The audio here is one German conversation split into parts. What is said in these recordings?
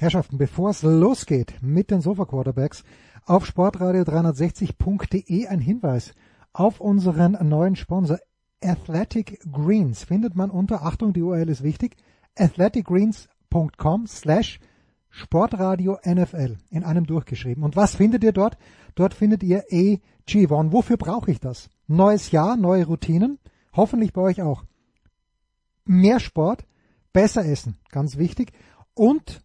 Herrschaften, bevor es losgeht mit den Sofa Quarterbacks, auf sportradio360.de ein Hinweis auf unseren neuen Sponsor Athletic Greens. Findet man unter, Achtung, die URL ist wichtig, athleticgreens.com slash Sportradio NFL in einem durchgeschrieben. Und was findet ihr dort? Dort findet ihr AG1. Wofür brauche ich das? Neues Jahr, neue Routinen, hoffentlich bei euch auch. Mehr Sport, besser essen, ganz wichtig. Und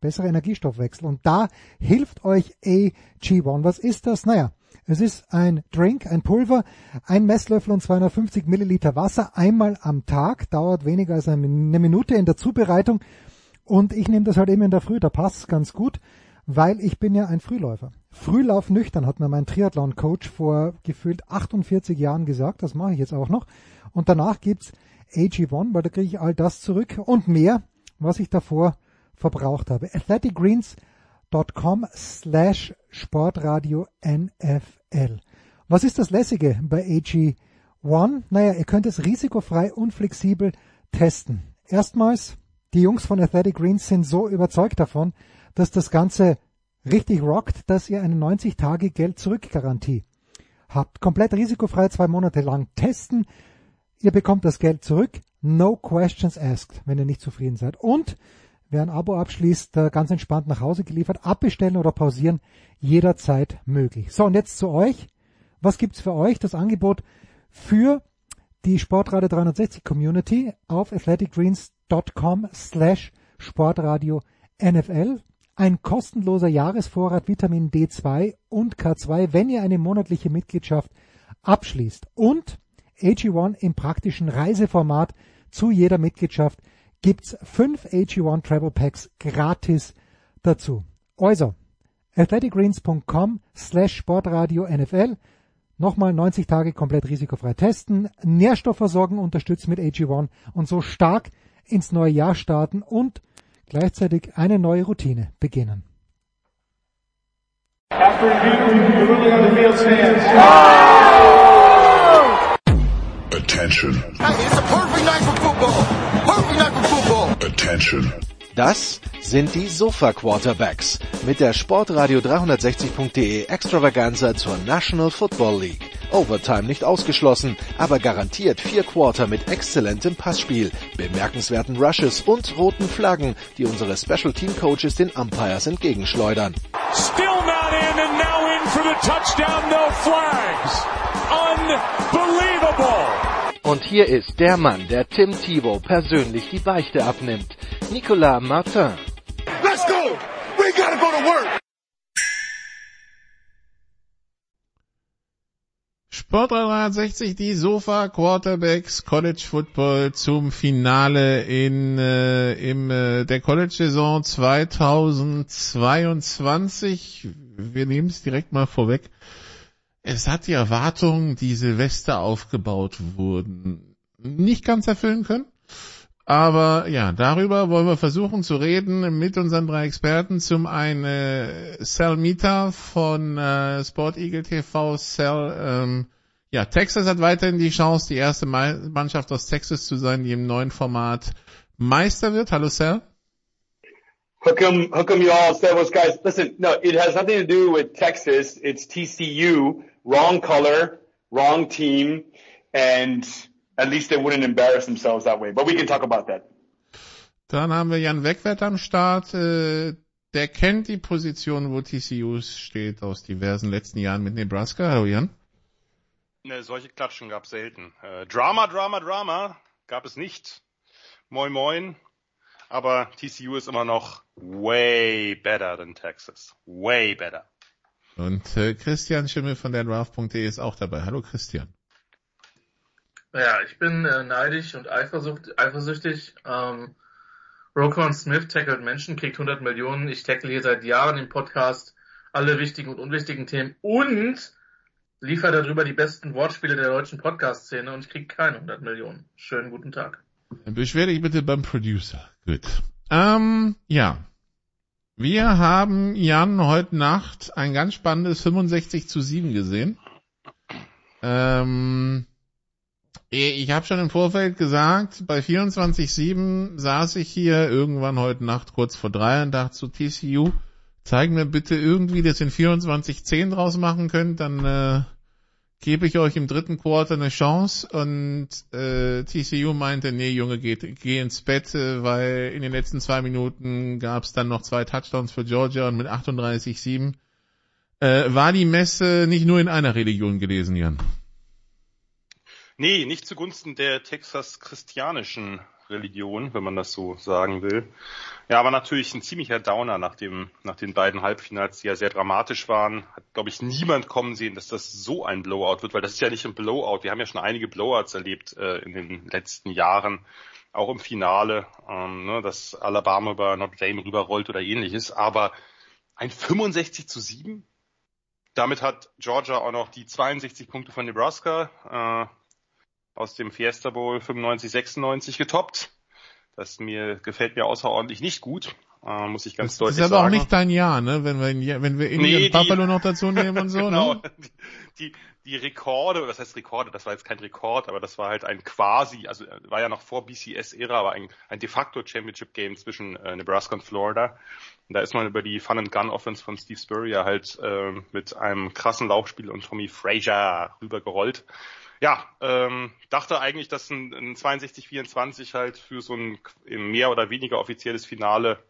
bessere Energiestoffwechsel. Und da hilft euch AG1. Was ist das? Naja, es ist ein Drink, ein Pulver, ein Messlöffel und 250 Milliliter Wasser einmal am Tag, dauert weniger als eine Minute in der Zubereitung. Und ich nehme das halt eben in der Früh, da passt es ganz gut, weil ich bin ja ein Frühläufer. Frühlauf nüchtern hat mir mein Triathlon-Coach vor gefühlt 48 Jahren gesagt, das mache ich jetzt auch noch. Und danach gibt's AG1, weil da kriege ich all das zurück und mehr, was ich davor verbraucht habe. athleticgreens.com slash Sportradio NFL. Was ist das Lässige bei AG1? Naja, ihr könnt es risikofrei und flexibel testen. Erstmals, die Jungs von Athletic Greens sind so überzeugt davon, dass das Ganze richtig rockt, dass ihr eine 90 Tage Geld zurück Garantie habt. Komplett risikofrei zwei Monate lang testen. Ihr bekommt das Geld zurück. No questions asked, wenn ihr nicht zufrieden seid. Und Wer ein Abo abschließt, ganz entspannt nach Hause geliefert, abbestellen oder pausieren, jederzeit möglich. So, und jetzt zu euch. Was gibt's für euch? Das Angebot für die Sportradio 360 Community auf athleticgreens.com slash Sportradio NFL. Ein kostenloser Jahresvorrat Vitamin D2 und K2, wenn ihr eine monatliche Mitgliedschaft abschließt. Und AG1 im praktischen Reiseformat zu jeder Mitgliedschaft gibt's fünf AG1 Travel Packs gratis dazu. Also, athleticgreens.com slash Sportradio NFL. Nochmal 90 Tage komplett risikofrei testen, Nährstoffversorgung unterstützen mit AG1 und so stark ins neue Jahr starten und gleichzeitig eine neue Routine beginnen. Attention. It's a perfect night for football. Attention. Das sind die Sofa Quarterbacks mit der Sportradio 360.de Extravaganza zur National Football League. Overtime nicht ausgeschlossen, aber garantiert vier Quarter mit exzellentem Passspiel, bemerkenswerten Rushes und roten Flaggen, die unsere Special Team Coaches den Umpires entgegenschleudern. Still not in and now in for the touchdown, no flags. Unbelievable. Und hier ist der Mann, der Tim Thibault persönlich die Beichte abnimmt. Nicolas Martin. Let's go! We gotta go to work! Sport 360, die Sofa Quarterbacks College Football zum Finale in äh, im äh, der College Saison 2022. Wir nehmen es direkt mal vorweg es hat die Erwartungen, die Silvester aufgebaut wurden, nicht ganz erfüllen können. Aber ja, darüber wollen wir versuchen zu reden mit unseren drei Experten. Zum einen äh, Sal Mita von äh, Sport Eagle TV. Sal, ähm, ja, Texas hat weiterhin die Chance, die erste Mannschaft aus Texas zu sein, die im neuen Format Meister wird. Hallo Sal. How come, how come you all was guys, listen, no, it has nothing to do with Texas. It's TCU wrong color, wrong team, and at least they wouldn't embarrass themselves that way. But we can talk about that. Dann haben wir Jan Wegwert am Start. Äh, der kennt die Position, wo TCU steht aus diversen letzten Jahren mit Nebraska. Hallo Jan. Ne, solche Klatschen gab es selten. Äh, Drama, Drama, Drama gab es nicht. Moin, moin. Aber TCU ist immer noch way better than Texas. Way better. Und äh, Christian Schimmel von der Draft.de ist auch dabei. Hallo Christian. Ja, ich bin äh, neidisch und eifersüchtig. Ähm, Rokon Smith tackelt Menschen, kriegt 100 Millionen. Ich tackle hier seit Jahren im Podcast alle wichtigen und unwichtigen Themen und liefere darüber die besten Wortspiele der deutschen Podcast-Szene und ich kriege keine 100 Millionen. Schönen guten Tag. Beschwer dich bitte beim Producer. Gut. Ähm, ja, wir haben Jan heute Nacht ein ganz spannendes 65 zu 7 gesehen. Ähm, Ich habe schon im Vorfeld gesagt, bei 24-7 saß ich hier irgendwann heute Nacht kurz vor drei und dachte zu TCU, zeig mir bitte irgendwie, dass ihr in 24-10 draus machen könnt, dann äh, gebe ich euch im dritten Quarter eine Chance und äh, TCU meinte, nee Junge, geh, geh ins Bett, äh, weil in den letzten zwei Minuten gab es dann noch zwei Touchdowns für Georgia und mit 38-7 äh, war die Messe nicht nur in einer Religion gelesen, Jan. Nee, nicht zugunsten der texas-christianischen Religion, wenn man das so sagen will. Ja, aber natürlich ein ziemlicher Downer nach dem, nach den beiden Halbfinals, die ja sehr dramatisch waren. Hat, glaube ich, niemand kommen sehen, dass das so ein Blowout wird, weil das ist ja nicht ein Blowout. Wir haben ja schon einige Blowouts erlebt äh, in den letzten Jahren, auch im Finale, ähm, ne, dass Alabama über Notre Dame rüberrollt oder ähnliches. Aber ein 65 zu 7? Damit hat Georgia auch noch die 62 Punkte von Nebraska, äh, aus dem Fiesta Bowl 95, 96 getoppt. Das mir gefällt mir außerordentlich nicht gut, äh, muss ich ganz das deutlich sagen. Das ist aber sagen. auch nicht dein Jahr, ne? Wenn wir, wenn wir Indian Nee, die- Buffalo noch dazu nehmen und so, genau. ne? Die, die Rekorde, was heißt Rekorde? Das war jetzt kein Rekord, aber das war halt ein quasi, also äh, war ja noch vor BCS-Ära, aber ein, ein de facto Championship Game zwischen äh, Nebraska und Florida. Und da ist man über die Fun and Gun Offense von Steve Spurrier halt äh, mit einem krassen Laufspiel und Tommy Frazier rübergerollt. Ja, ähm, dachte eigentlich, dass ein, ein 62-24 halt für so ein mehr oder weniger offizielles Finale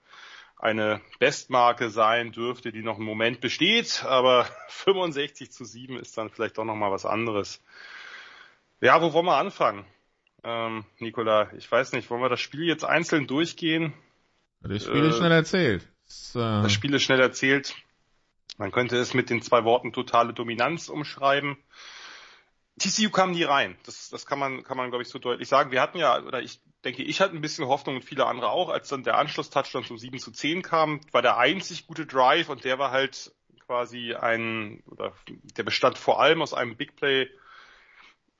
eine Bestmarke sein dürfte, die noch einen Moment besteht, aber 65 zu 7 ist dann vielleicht doch nochmal was anderes. Ja, wo wollen wir anfangen? Ähm, Nikola, ich weiß nicht, wollen wir das Spiel jetzt einzeln durchgehen? Das Spiel ist Äh, schnell erzählt. Äh, Das Spiel ist schnell erzählt. Man könnte es mit den zwei Worten totale Dominanz umschreiben. TCU kam nie rein. Das, das kann man, kann man, glaube ich, so deutlich sagen. Wir hatten ja, oder ich denke, ich hatte ein bisschen Hoffnung und viele andere auch, als dann der Anschluss-Touchdown zum 7 zu 10 kam, war der einzig gute Drive und der war halt quasi ein, oder der bestand vor allem aus einem Big Play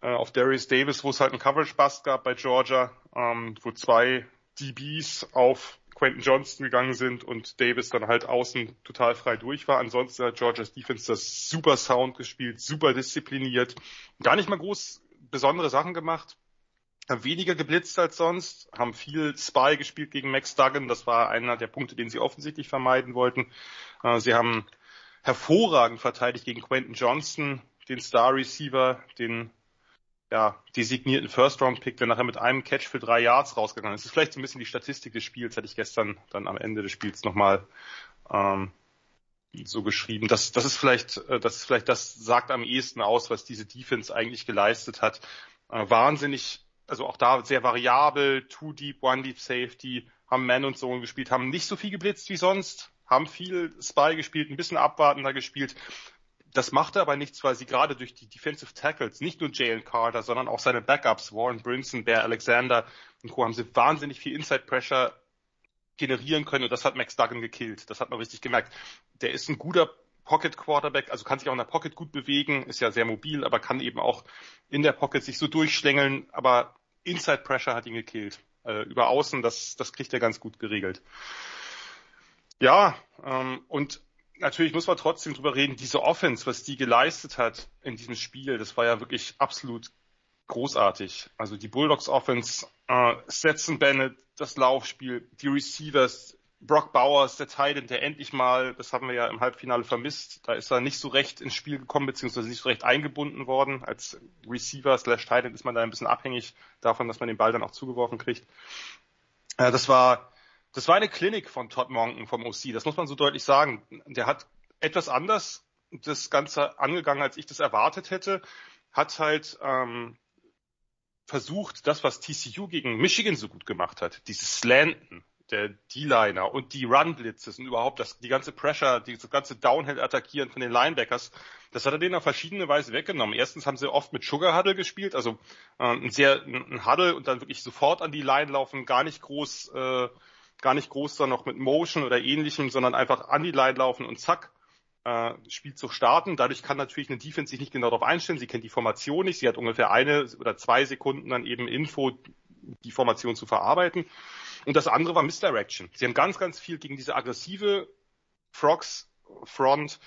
äh, auf Darius Davis, wo es halt einen Coverage-Bust gab bei Georgia, ähm, wo zwei DBs auf Quentin Johnston gegangen sind und Davis dann halt außen total frei durch war. Ansonsten hat Georgia's Defense das super Sound gespielt, super diszipliniert, gar nicht mal groß besondere Sachen gemacht, haben weniger geblitzt als sonst, haben viel Spy gespielt gegen Max Duggan, das war einer der Punkte, den sie offensichtlich vermeiden wollten. Äh, Sie haben hervorragend verteidigt gegen Quentin Johnston, den Star Receiver, den ja, designierten First-Round-Pick, der nachher mit einem Catch für drei Yards rausgegangen ist. Das ist vielleicht so ein bisschen die Statistik des Spiels, hatte ich gestern dann am Ende des Spiels nochmal ähm, so geschrieben. Das, das ist vielleicht, äh, das ist vielleicht, das sagt am ehesten aus, was diese Defense eigentlich geleistet hat. Äh, wahnsinnig, also auch da sehr variabel, Two Deep, One Deep Safety, haben Man und Zone gespielt, haben nicht so viel geblitzt wie sonst, haben viel Spy gespielt, ein bisschen abwartender gespielt. Das machte aber nichts, weil sie gerade durch die Defensive Tackles, nicht nur Jalen Carter, sondern auch seine Backups, Warren Brinson, Bear Alexander und Co. haben sie wahnsinnig viel Inside Pressure generieren können und das hat Max Duggan gekillt. Das hat man richtig gemerkt. Der ist ein guter Pocket Quarterback, also kann sich auch in der Pocket gut bewegen, ist ja sehr mobil, aber kann eben auch in der Pocket sich so durchschlängeln, aber Inside Pressure hat ihn gekillt. Äh, über außen, das, das kriegt er ganz gut geregelt. Ja, ähm, und natürlich muss man trotzdem drüber reden, diese Offense, was die geleistet hat in diesem Spiel, das war ja wirklich absolut großartig. Also die Bulldogs Offense, äh, Stetson Bennett, das Laufspiel, die Receivers, Brock Bowers, der Titan, der endlich mal, das haben wir ja im Halbfinale vermisst, da ist er nicht so recht ins Spiel gekommen, beziehungsweise nicht so recht eingebunden worden. Als Receiver slash Titan ist man da ein bisschen abhängig davon, dass man den Ball dann auch zugeworfen kriegt. Äh, das war, das war eine Klinik von Todd Monken vom OC, das muss man so deutlich sagen. Der hat etwas anders das Ganze angegangen, als ich das erwartet hätte. Hat halt ähm, versucht, das, was TCU gegen Michigan so gut gemacht hat, dieses Slanten, der D-Liner und die Run-Blitzes und überhaupt das, die ganze Pressure, das ganze Downhill-Attackieren von den Linebackers, das hat er denen auf verschiedene Weise weggenommen. Erstens haben sie oft mit Sugar Huddle gespielt, also äh, ein sehr ein Huddle und dann wirklich sofort an die Line laufen, gar nicht groß, äh, gar nicht groß dann noch mit Motion oder ähnlichem, sondern einfach an die Line laufen und zack, äh, Spiel zu starten. Dadurch kann natürlich eine Defense sich nicht genau darauf einstellen. Sie kennt die Formation nicht. Sie hat ungefähr eine oder zwei Sekunden dann eben Info, die Formation zu verarbeiten. Und das andere war Misdirection. Sie haben ganz, ganz viel gegen diese aggressive Frogs Front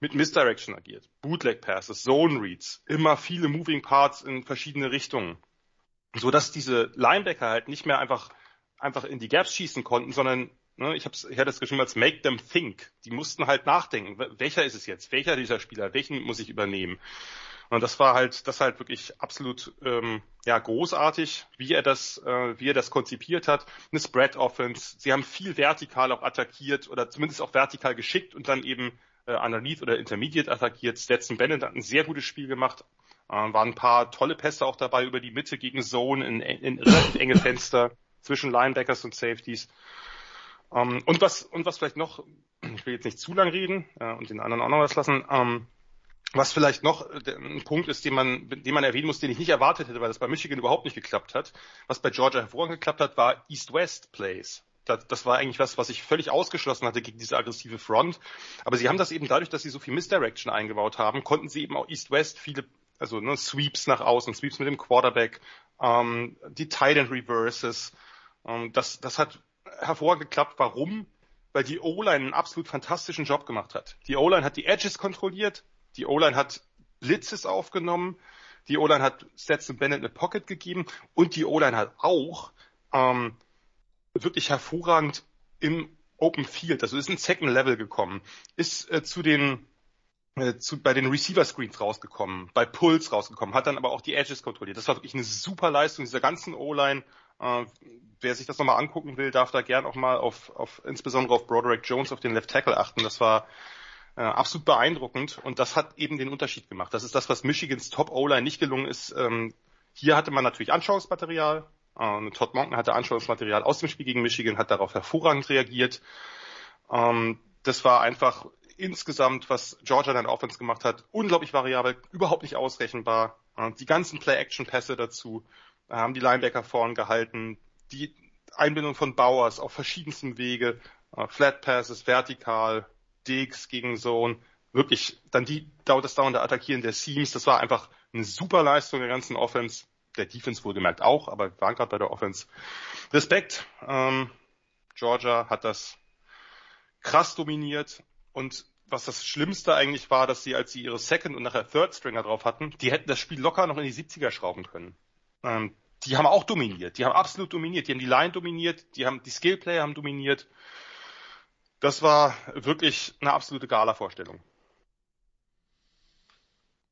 mit Misdirection agiert. Bootleg Passes, Zone Reads, immer viele Moving Parts in verschiedene Richtungen. So dass diese Linebacker halt nicht mehr einfach, einfach in die Gaps schießen konnten, sondern ne, ich, hab's, ich hatte es geschrieben als make them think. Die mussten halt nachdenken. Welcher ist es jetzt? Welcher dieser Spieler? Welchen muss ich übernehmen? Und das war halt, das halt wirklich absolut ähm, ja großartig, wie er das, äh, wie er das konzipiert hat. Eine Spread Offense. Sie haben viel vertikal auch attackiert oder zumindest auch vertikal geschickt und dann eben äh, underneath oder intermediate attackiert. Stetson Bennett hat ein sehr gutes Spiel gemacht. Äh, waren ein paar tolle Pässe auch dabei über die Mitte gegen Zone in, in relativ enge Fenster zwischen Linebackers und Safeties. Um, ähm, und was und was vielleicht noch, ich will jetzt nicht zu lang reden äh, und den anderen auch noch was lassen. Um, ähm, was vielleicht noch äh, ein Punkt ist, den man, den man erwähnen muss, den ich nicht erwartet hätte, weil das bei Michigan überhaupt nicht geklappt hat. Was bei Georgia hervorragend geklappt hat, war East-West-Plays. Das, das war eigentlich was, was ich völlig ausgeschlossen hatte gegen diese aggressive Front. Aber sie haben das eben dadurch, dass sie so viel Misdirection eingebaut haben, konnten sie eben auch East-West viele, also ne, Sweeps nach außen, Sweeps mit dem Quarterback, ähm, die Tight End Reverses. Ähm, das, das hat hervorragend geklappt. Warum? Weil die O-Line einen absolut fantastischen Job gemacht hat. Die O-Line hat die Edges kontrolliert, die O-Line hat Blitzes aufgenommen. Die O-Line hat Stetson Bennett eine Pocket gegeben und die O-Line hat auch ähm, wirklich hervorragend im Open Field, also ist ins Second Level gekommen, ist äh, zu den äh, zu, bei den Receiver Screens rausgekommen, bei Pulse rausgekommen, hat dann aber auch die Edges kontrolliert. Das war wirklich eine super Leistung dieser ganzen O-Line. Äh, wer sich das nochmal angucken will, darf da gern auch mal auf, auf insbesondere auf Broderick Jones, auf den Left Tackle achten. Das war äh, absolut beeindruckend und das hat eben den Unterschied gemacht. Das ist das, was Michigans Top O-Line nicht gelungen ist. Ähm, hier hatte man natürlich Anschauungsmaterial. Äh, Todd Monken hatte Anschauungsmaterial aus dem Spiel gegen Michigan, hat darauf hervorragend reagiert. Ähm, das war einfach insgesamt, was Georgia dann Offense gemacht hat, unglaublich variabel, überhaupt nicht ausrechenbar. Äh, die ganzen Play-Action-Pässe dazu haben die Linebacker vorn gehalten. Die Einbindung von Bowers auf verschiedensten Wege, äh, Flat Passes, vertikal, Diggs gegen Zone, wirklich dann die das dauernde Attackieren der Seams, das war einfach eine super Leistung der ganzen Offense, der Defense wohlgemerkt auch, aber wir waren gerade bei der Offense. Respekt, ähm, Georgia hat das krass dominiert und was das Schlimmste eigentlich war, dass sie, als sie ihre Second und nachher Third Stringer drauf hatten, die hätten das Spiel locker noch in die 70er schrauben können. Ähm, die haben auch dominiert, die haben absolut dominiert, die haben die Line dominiert, die haben die Skillplayer haben dominiert das war wirklich eine absolute Gala-Vorstellung.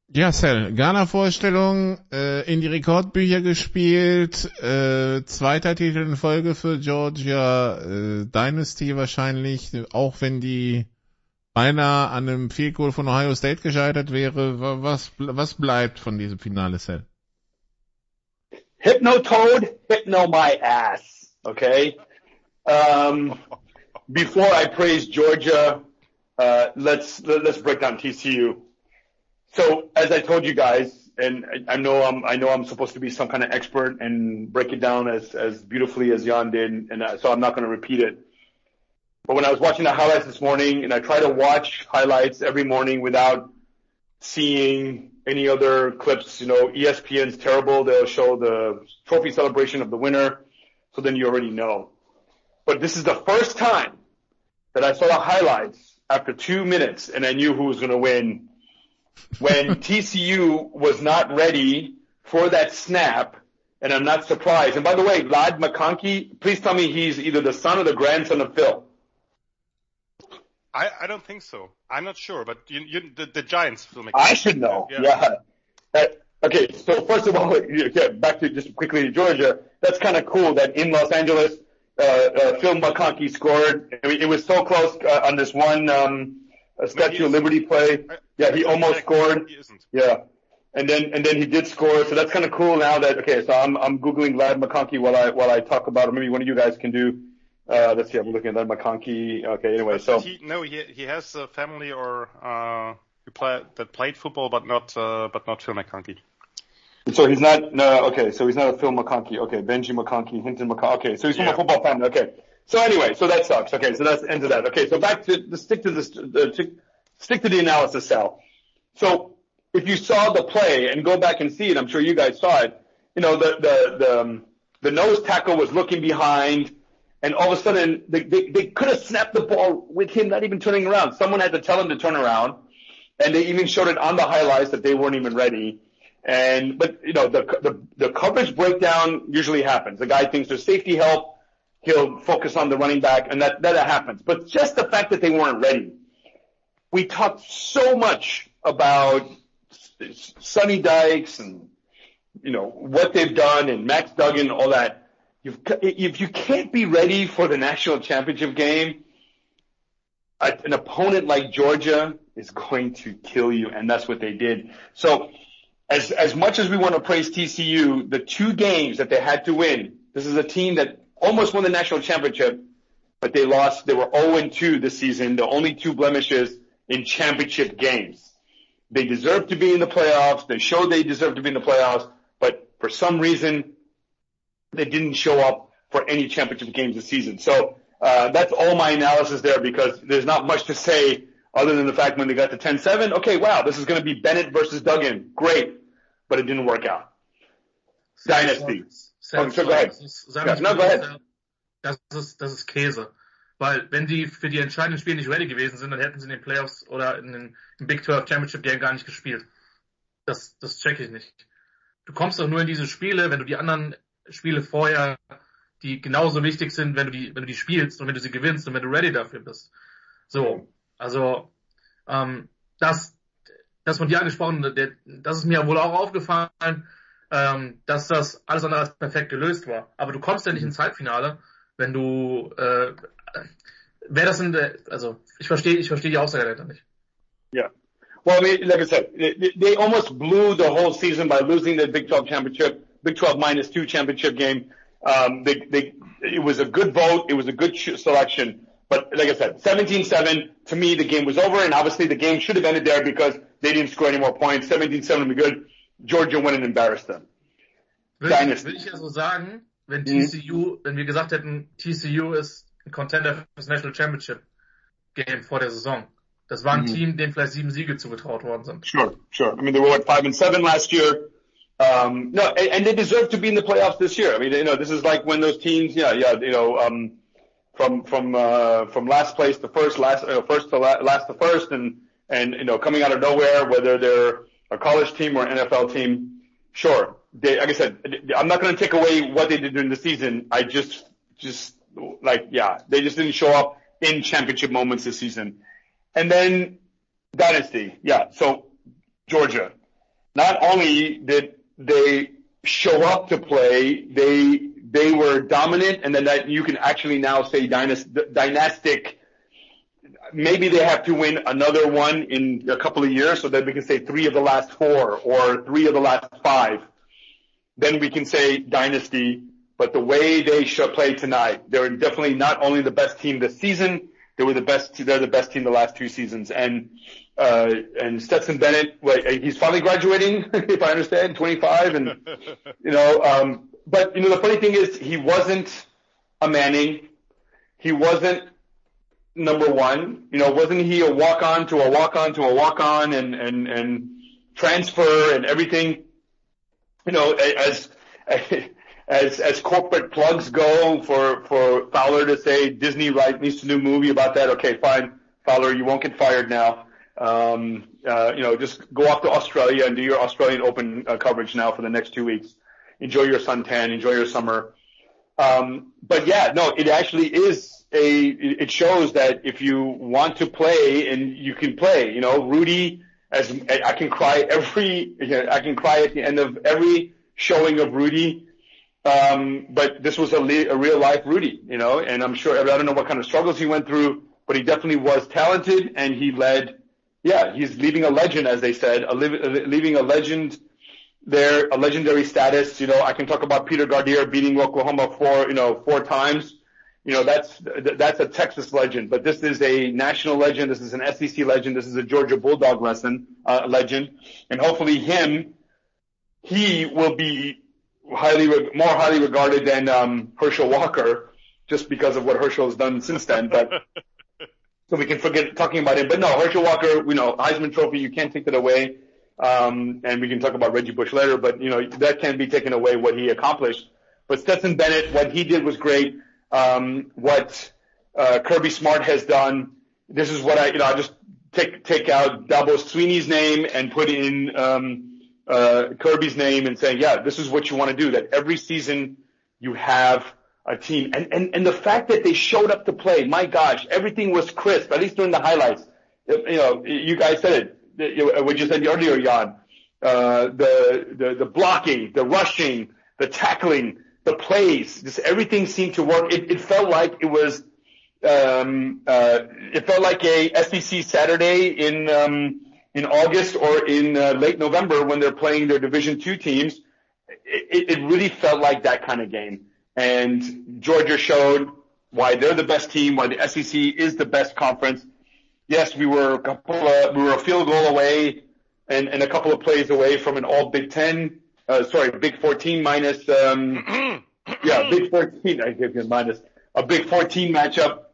Ja, Sel, Ghana-Vorstellung, äh, in die Rekordbücher gespielt, äh, zweiter Titel in Folge für Georgia, äh, Dynasty wahrscheinlich, auch wenn die beinahe an einem Field Goal von Ohio State gescheitert wäre. Was, was bleibt von diesem Finale, Sel? Hypno Toad, hypno my ass, okay? Um, before I praise Georgia, uh, let's let, us let us break down TCU. So as I told you guys, and I, I know I'm I know I'm supposed to be some kind of expert and break it down as as beautifully as Jan did, and uh, so I'm not going to repeat it. But when I was watching the highlights this morning, and I try to watch highlights every morning without seeing any other clips, you know, ESPN's terrible. They'll show the trophy celebration of the winner. So then you already know. But this is the first time that I saw the highlights after two minutes and I knew who was going to win when TCU was not ready for that snap. And I'm not surprised. And by the way, Vlad McConkey, please tell me he's either the son or the grandson of Phil. I, I don't think so. I'm not sure, but you, you, the, the Giants McConkey. I should know. Yeah. yeah. That, okay, so first of all, yeah, back to just quickly to Georgia. That's kind of cool that in Los Angeles, uh, uh, Phil McConkey scored. I mean, it was so close uh, on this one um, Statue of Liberty play. Yeah, he almost scored. He yeah, and then and then he did score. So that's kind of cool. Now that okay, so I'm I'm googling Ladd McConkey while I while I talk about it. Maybe one of you guys can do. Uh, let's see. I'm looking at Ladd McConkey. Okay, anyway, so he, no, he he has a family or uh, who play, that played football, but not uh, but not Phil McConkey. So he's not, no, okay, so he's not a Phil McConkey. Okay, Benji McConkey, Hinton McConkey. Okay, so he's from yeah. a football family. Okay. So anyway, so that sucks. Okay, so that's the end of that. Okay, so back to, the stick to the, to, stick to the analysis, Sal. So if you saw the play and go back and see it, I'm sure you guys saw it, you know, the, the, the, um, the nose tackle was looking behind and all of a sudden they, they, they could have snapped the ball with him not even turning around. Someone had to tell him to turn around and they even showed it on the highlights that they weren't even ready. And but you know the the, the coverage breakdown usually happens. The guy thinks there's safety help, he'll focus on the running back, and that that happens. But just the fact that they weren't ready, we talked so much about Sonny Dykes and you know what they've done and Max Duggan, all that. You've, if you can't be ready for the national championship game, an opponent like Georgia is going to kill you, and that's what they did. So, as as much as we want to praise TCU, the two games that they had to win. This is a team that almost won the national championship, but they lost. They were 0 2 this season. The only two blemishes in championship games. They deserve to be in the playoffs. They showed they deserve to be in the playoffs, but for some reason, they didn't show up for any championship games this season. So uh, that's all my analysis there because there's not much to say other than the fact when they got to 10-7, okay, wow, this is going to be Bennett versus Duggan. Great. But it didn't work out. Dynasty. Sam, Oh, so go ahead. Ist, sag Ja, ich na, mal, go ahead. Das ist, das ist Käse. Weil wenn die für die entscheidenden Spiele nicht ready gewesen sind, dann hätten sie in den Playoffs oder in den im Big 12 Championship Game gar nicht gespielt. Das, das check ich nicht. Du kommst doch nur in diese Spiele, wenn du die anderen Spiele vorher, die genauso wichtig sind, wenn du die, wenn du die spielst und wenn du sie gewinnst und wenn du ready dafür bist. So, also ähm, das, das von dir angesprochen, der, das ist mir wohl auch aufgefallen, ähm, dass das alles andere als perfekt gelöst war. Aber du kommst ja nicht ins Halbfinale, wenn du äh, wäre das in der, also ich verstehe, ich verstehe die Aussage dahinter nicht. Yeah. Well, I mean, like I said, they, they almost blew the whole season by losing the Big 12 championship, Big 12 minus two championship game. Um, they, they, it was a good vote. It was a good selection. But like I said, 17-7, to me, the game was over. And obviously the game should have ended there because they didn't score any more points. 17-7 would be good. Georgia went and embarrassed them. Will will ich ja so sagen, wenn Mhm. TCU, wenn wir gesagt hätten, TCU ist ein Contender für das National Championship Game vor der Saison. Das war ein Mhm. Team, dem vielleicht sieben Siege zugetraut worden sind. Sure, sure. I mean, they were what five and seven last year. Um, no, and, and they deserve to be in the playoffs this year. I mean, you know, this is like when those teams, yeah, yeah, you know, um, from from uh, from last place to first, last uh, first to la- last to first, and and you know, coming out of nowhere, whether they're a college team or an NFL team, sure. They, like I said, I'm not going to take away what they did during the season. I just, just like, yeah, they just didn't show up in championship moments this season. And then dynasty, yeah. So Georgia, not only did they show up to play, they they were dominant, and then that you can actually now say dynast- dynastic. Maybe they have to win another one in a couple of years, so that we can say three of the last four or three of the last five. Then we can say dynasty. But the way they should play tonight, they're definitely not only the best team this season, they were the best. They're the best team the last two seasons, and uh, and Stetson Bennett, wait, he's finally graduating, if I understand, 25, and you know, um, but you know, the funny thing is, he wasn't a Manning, he wasn't number one, you know, wasn't he a walk on to a walk on to a walk on, and and and transfer and everything, you know, as as as corporate plugs go for for Fowler to say Disney right needs a movie about that. Okay, fine, Fowler, you won't get fired now. Um, uh, you know, just go off to Australia and do your Australian Open uh, coverage now for the next two weeks. Enjoy your suntan, enjoy your summer. Um, but yeah, no, it actually is a. It shows that if you want to play and you can play, you know, Rudy. As I can cry every, I can cry at the end of every showing of Rudy. Um, but this was a, le- a real life Rudy, you know, and I'm sure, I don't know what kind of struggles he went through, but he definitely was talented and he led, yeah, he's leaving a legend, as they said, a li- leaving a legend there, a legendary status. You know, I can talk about Peter Gardier beating Oklahoma four, you know, four times. You know, that's, that's a Texas legend, but this is a national legend. This is an SEC legend. This is a Georgia Bulldog lesson, uh, legend. And hopefully him, he will be highly, re- more highly regarded than, um, Herschel Walker just because of what Herschel has done since then, but so we can forget talking about him. But no, Herschel Walker, you know, Heisman Trophy, you can't take that away. Um, and we can talk about Reggie Bush later, but you know, that can't be taken away what he accomplished. But Stetson Bennett, what he did was great. Um, what, uh, Kirby Smart has done, this is what I, you know, I just take take out Dabo Sweeney's name and put in um, uh, Kirby's name and saying, yeah, this is what you want to do. That every season you have a team, and and and the fact that they showed up to play, my gosh, everything was crisp. At least during the highlights, you know, you guys said it. What you said earlier, Jan. Uh, the the the blocking, the rushing, the tackling, the plays, just everything seemed to work. It, it felt like it was um, uh, it felt like a SEC Saturday in um, in August or in uh, late November when they're playing their Division two teams. It, it really felt like that kind of game, and Georgia showed why they're the best team, why the SEC is the best conference. Yes, we were a couple of, we were a field goal away and, and a couple of plays away from an all Big Ten, uh, sorry, Big 14 minus, um, yeah, Big 14, I give you minus a Big 14 matchup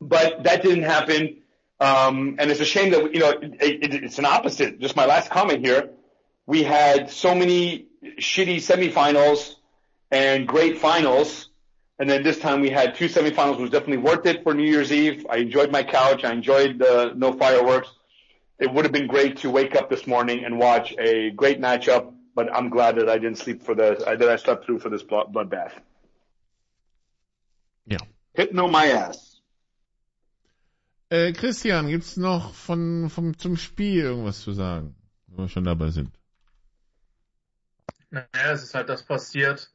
but that didn't happen. Um, and it's a shame that, you know, it, it, it's an opposite. Just my last comment here. We had so many shitty semifinals and great finals. And then this time we had two semifinals It was definitely worth it for New Year's Eve. I enjoyed my couch. I enjoyed the no fireworks. It would have been great to wake up this morning and watch a great matchup, but I'm glad that I didn't sleep for the, that I slept through for this bloodbath. Yeah. Hitting on my ass. Äh, Christian, gibt's noch von, vom, zum Spiel irgendwas zu sagen, wenn wir schon dabei sind? Naja, es ist halt das passiert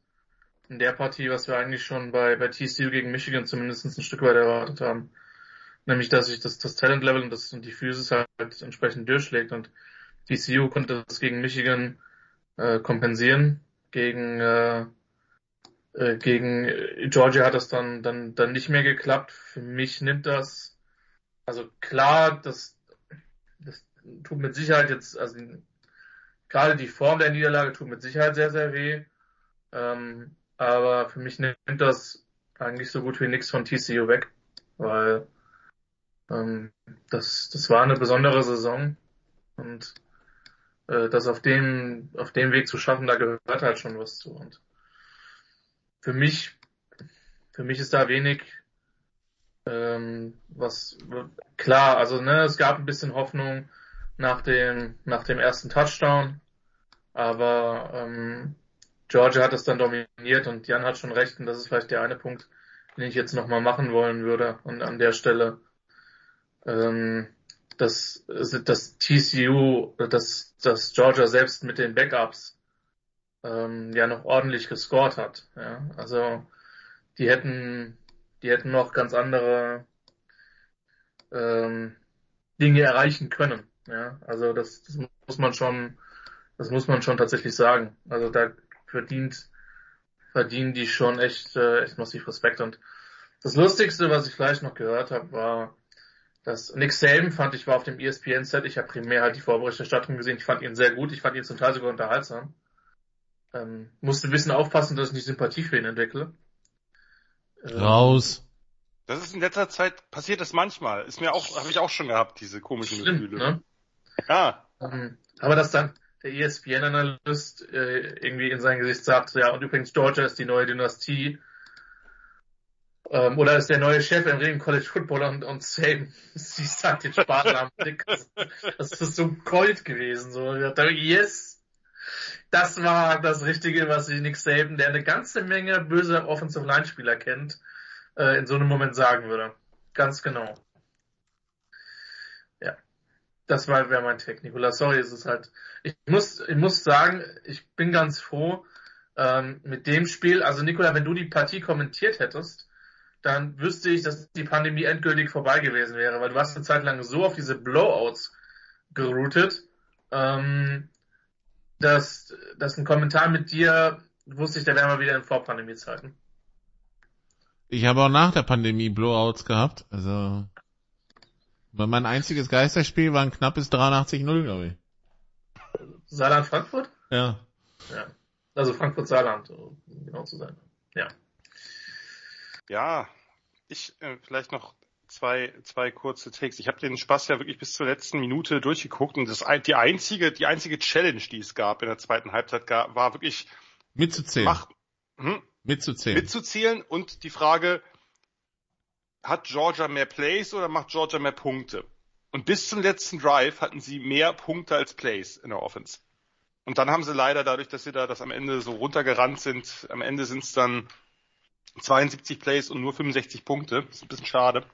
in der Partie, was wir eigentlich schon bei, bei TCU gegen Michigan zumindest ein Stück weit erwartet haben. Nämlich, dass sich das, das Talent-Level und, das, und die Physis halt entsprechend durchschlägt und TCU konnte das gegen Michigan äh, kompensieren. Gegen, äh, äh, gegen Georgia hat das dann, dann, dann nicht mehr geklappt. Für mich nimmt das also klar, das, das tut mit Sicherheit jetzt, also gerade die Form der Niederlage tut mit Sicherheit sehr, sehr weh. Ähm, aber für mich nimmt das eigentlich so gut wie nichts von TCU weg, weil ähm, das, das war eine besondere Saison und äh, das auf dem, auf dem Weg zu schaffen, da gehört halt schon was zu. Und für mich, für mich ist da wenig, ähm, was klar, also ne, es gab ein bisschen Hoffnung nach dem nach dem ersten Touchdown, aber ähm, Georgia hat es dann dominiert und Jan hat schon recht und das ist vielleicht der eine Punkt, den ich jetzt nochmal machen wollen würde und an der Stelle ähm, dass, dass TCU, dass, dass Georgia selbst mit den Backups ähm, ja noch ordentlich gescored hat. Ja? Also die hätten die hätten noch ganz andere ähm, Dinge erreichen können. Ja, also das, das muss man schon, das muss man schon tatsächlich sagen. Also da verdient, verdienen die schon echt, äh, echt massiv Respekt. Und das Lustigste, was ich vielleicht noch gehört habe, war, dass Nick Saban fand ich war auf dem ESPN-Set. Ich habe primär halt die Vorberichterstattung gesehen. Ich fand ihn sehr gut. Ich fand ihn zum Teil sogar unterhaltsam. Ähm, musste ein bisschen aufpassen, dass ich nicht Sympathie für ihn entwickle. Raus. Das ist in letzter Zeit passiert das manchmal. Ist mir auch, habe ich auch schon gehabt, diese komischen Stimmt, Gefühle. ne? Ja. Ähm, aber dass dann der ESPN-Analyst äh, irgendwie in sein Gesicht sagt, ja, und übrigens Georgia ist die neue Dynastie. Ähm, oder ist der neue Chef im Regen College Football und, und Sam siehst halt den Spaten am Blick. Das, ist so Gold gewesen. So, dachte, yes, das war das Richtige, was ich Nick Saban, der eine ganze Menge böse Offensive Line Spieler kennt, äh, in so einem Moment sagen würde. Ganz genau. Das war, wäre mein Take, Nikola. Sorry, es ist halt, ich muss, ich muss sagen, ich bin ganz froh, ähm, mit dem Spiel, also Nikola, wenn du die Partie kommentiert hättest, dann wüsste ich, dass die Pandemie endgültig vorbei gewesen wäre, weil du hast eine Zeit lang so auf diese Blowouts geroutet, ähm, dass, dass ein Kommentar mit dir wusste ich, der wäre mal wieder in Vorpandemie-Zeiten. Ich habe auch nach der Pandemie Blowouts gehabt, also mein einziges Geisterspiel war ein knappes 83-0, glaube ich. Saarland Frankfurt? Ja. Ja. Also Frankfurt Saarland, um genau zu sein. Ja. Ja, ich äh, vielleicht noch zwei, zwei kurze Takes. Ich habe den Spaß ja wirklich bis zur letzten Minute durchgeguckt und das die einzige, die einzige Challenge, die es gab in der zweiten Halbzeit, war wirklich mitzuzählen. Mach, hm, mitzuzählen. Mitzuzählen und die Frage, hat Georgia mehr Plays oder macht Georgia mehr Punkte? Und bis zum letzten Drive hatten sie mehr Punkte als Plays in der Offense. Und dann haben sie leider dadurch, dass sie da das am Ende so runtergerannt sind, am Ende sind es dann 72 Plays und nur 65 Punkte. Das ist ein bisschen schade.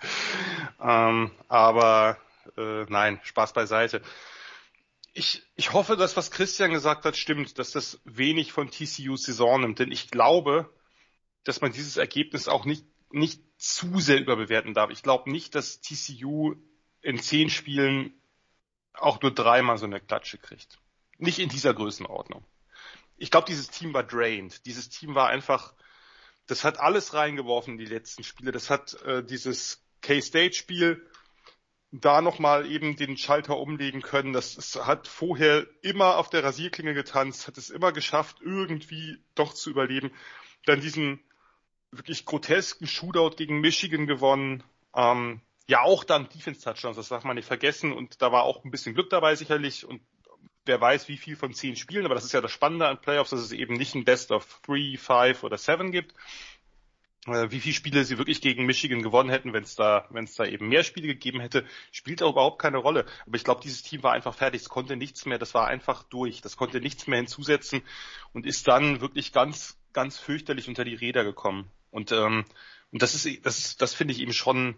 ähm, aber äh, nein, Spaß beiseite. Ich, ich hoffe, dass was Christian gesagt hat, stimmt, dass das wenig von TCUs Saison nimmt, denn ich glaube, dass man dieses Ergebnis auch nicht, nicht zu sehr überbewerten darf. Ich glaube nicht, dass TCU in zehn Spielen auch nur dreimal so eine Klatsche kriegt. Nicht in dieser Größenordnung. Ich glaube, dieses Team war drained. Dieses Team war einfach, das hat alles reingeworfen in die letzten Spiele. Das hat äh, dieses K-State-Spiel da nochmal eben den Schalter umlegen können. Das, das hat vorher immer auf der Rasierklinge getanzt, hat es immer geschafft, irgendwie doch zu überleben. Dann diesen wirklich grotesken Shootout gegen Michigan gewonnen. Ähm, ja, auch dann Defense-Touchdowns, das darf man nicht vergessen. Und da war auch ein bisschen Glück dabei sicherlich. Und wer weiß, wie viel von zehn Spielen. Aber das ist ja das Spannende an Playoffs, dass es eben nicht ein Best of Three, Five oder Seven gibt. Äh, wie viele Spiele sie wirklich gegen Michigan gewonnen hätten, wenn es da, wenn es da eben mehr Spiele gegeben hätte, spielt auch überhaupt keine Rolle. Aber ich glaube, dieses Team war einfach fertig. Es konnte nichts mehr. Das war einfach durch. Das konnte nichts mehr hinzusetzen und ist dann wirklich ganz, ganz fürchterlich unter die Räder gekommen. Und ähm, und das ist, das ist, das finde ich eben schon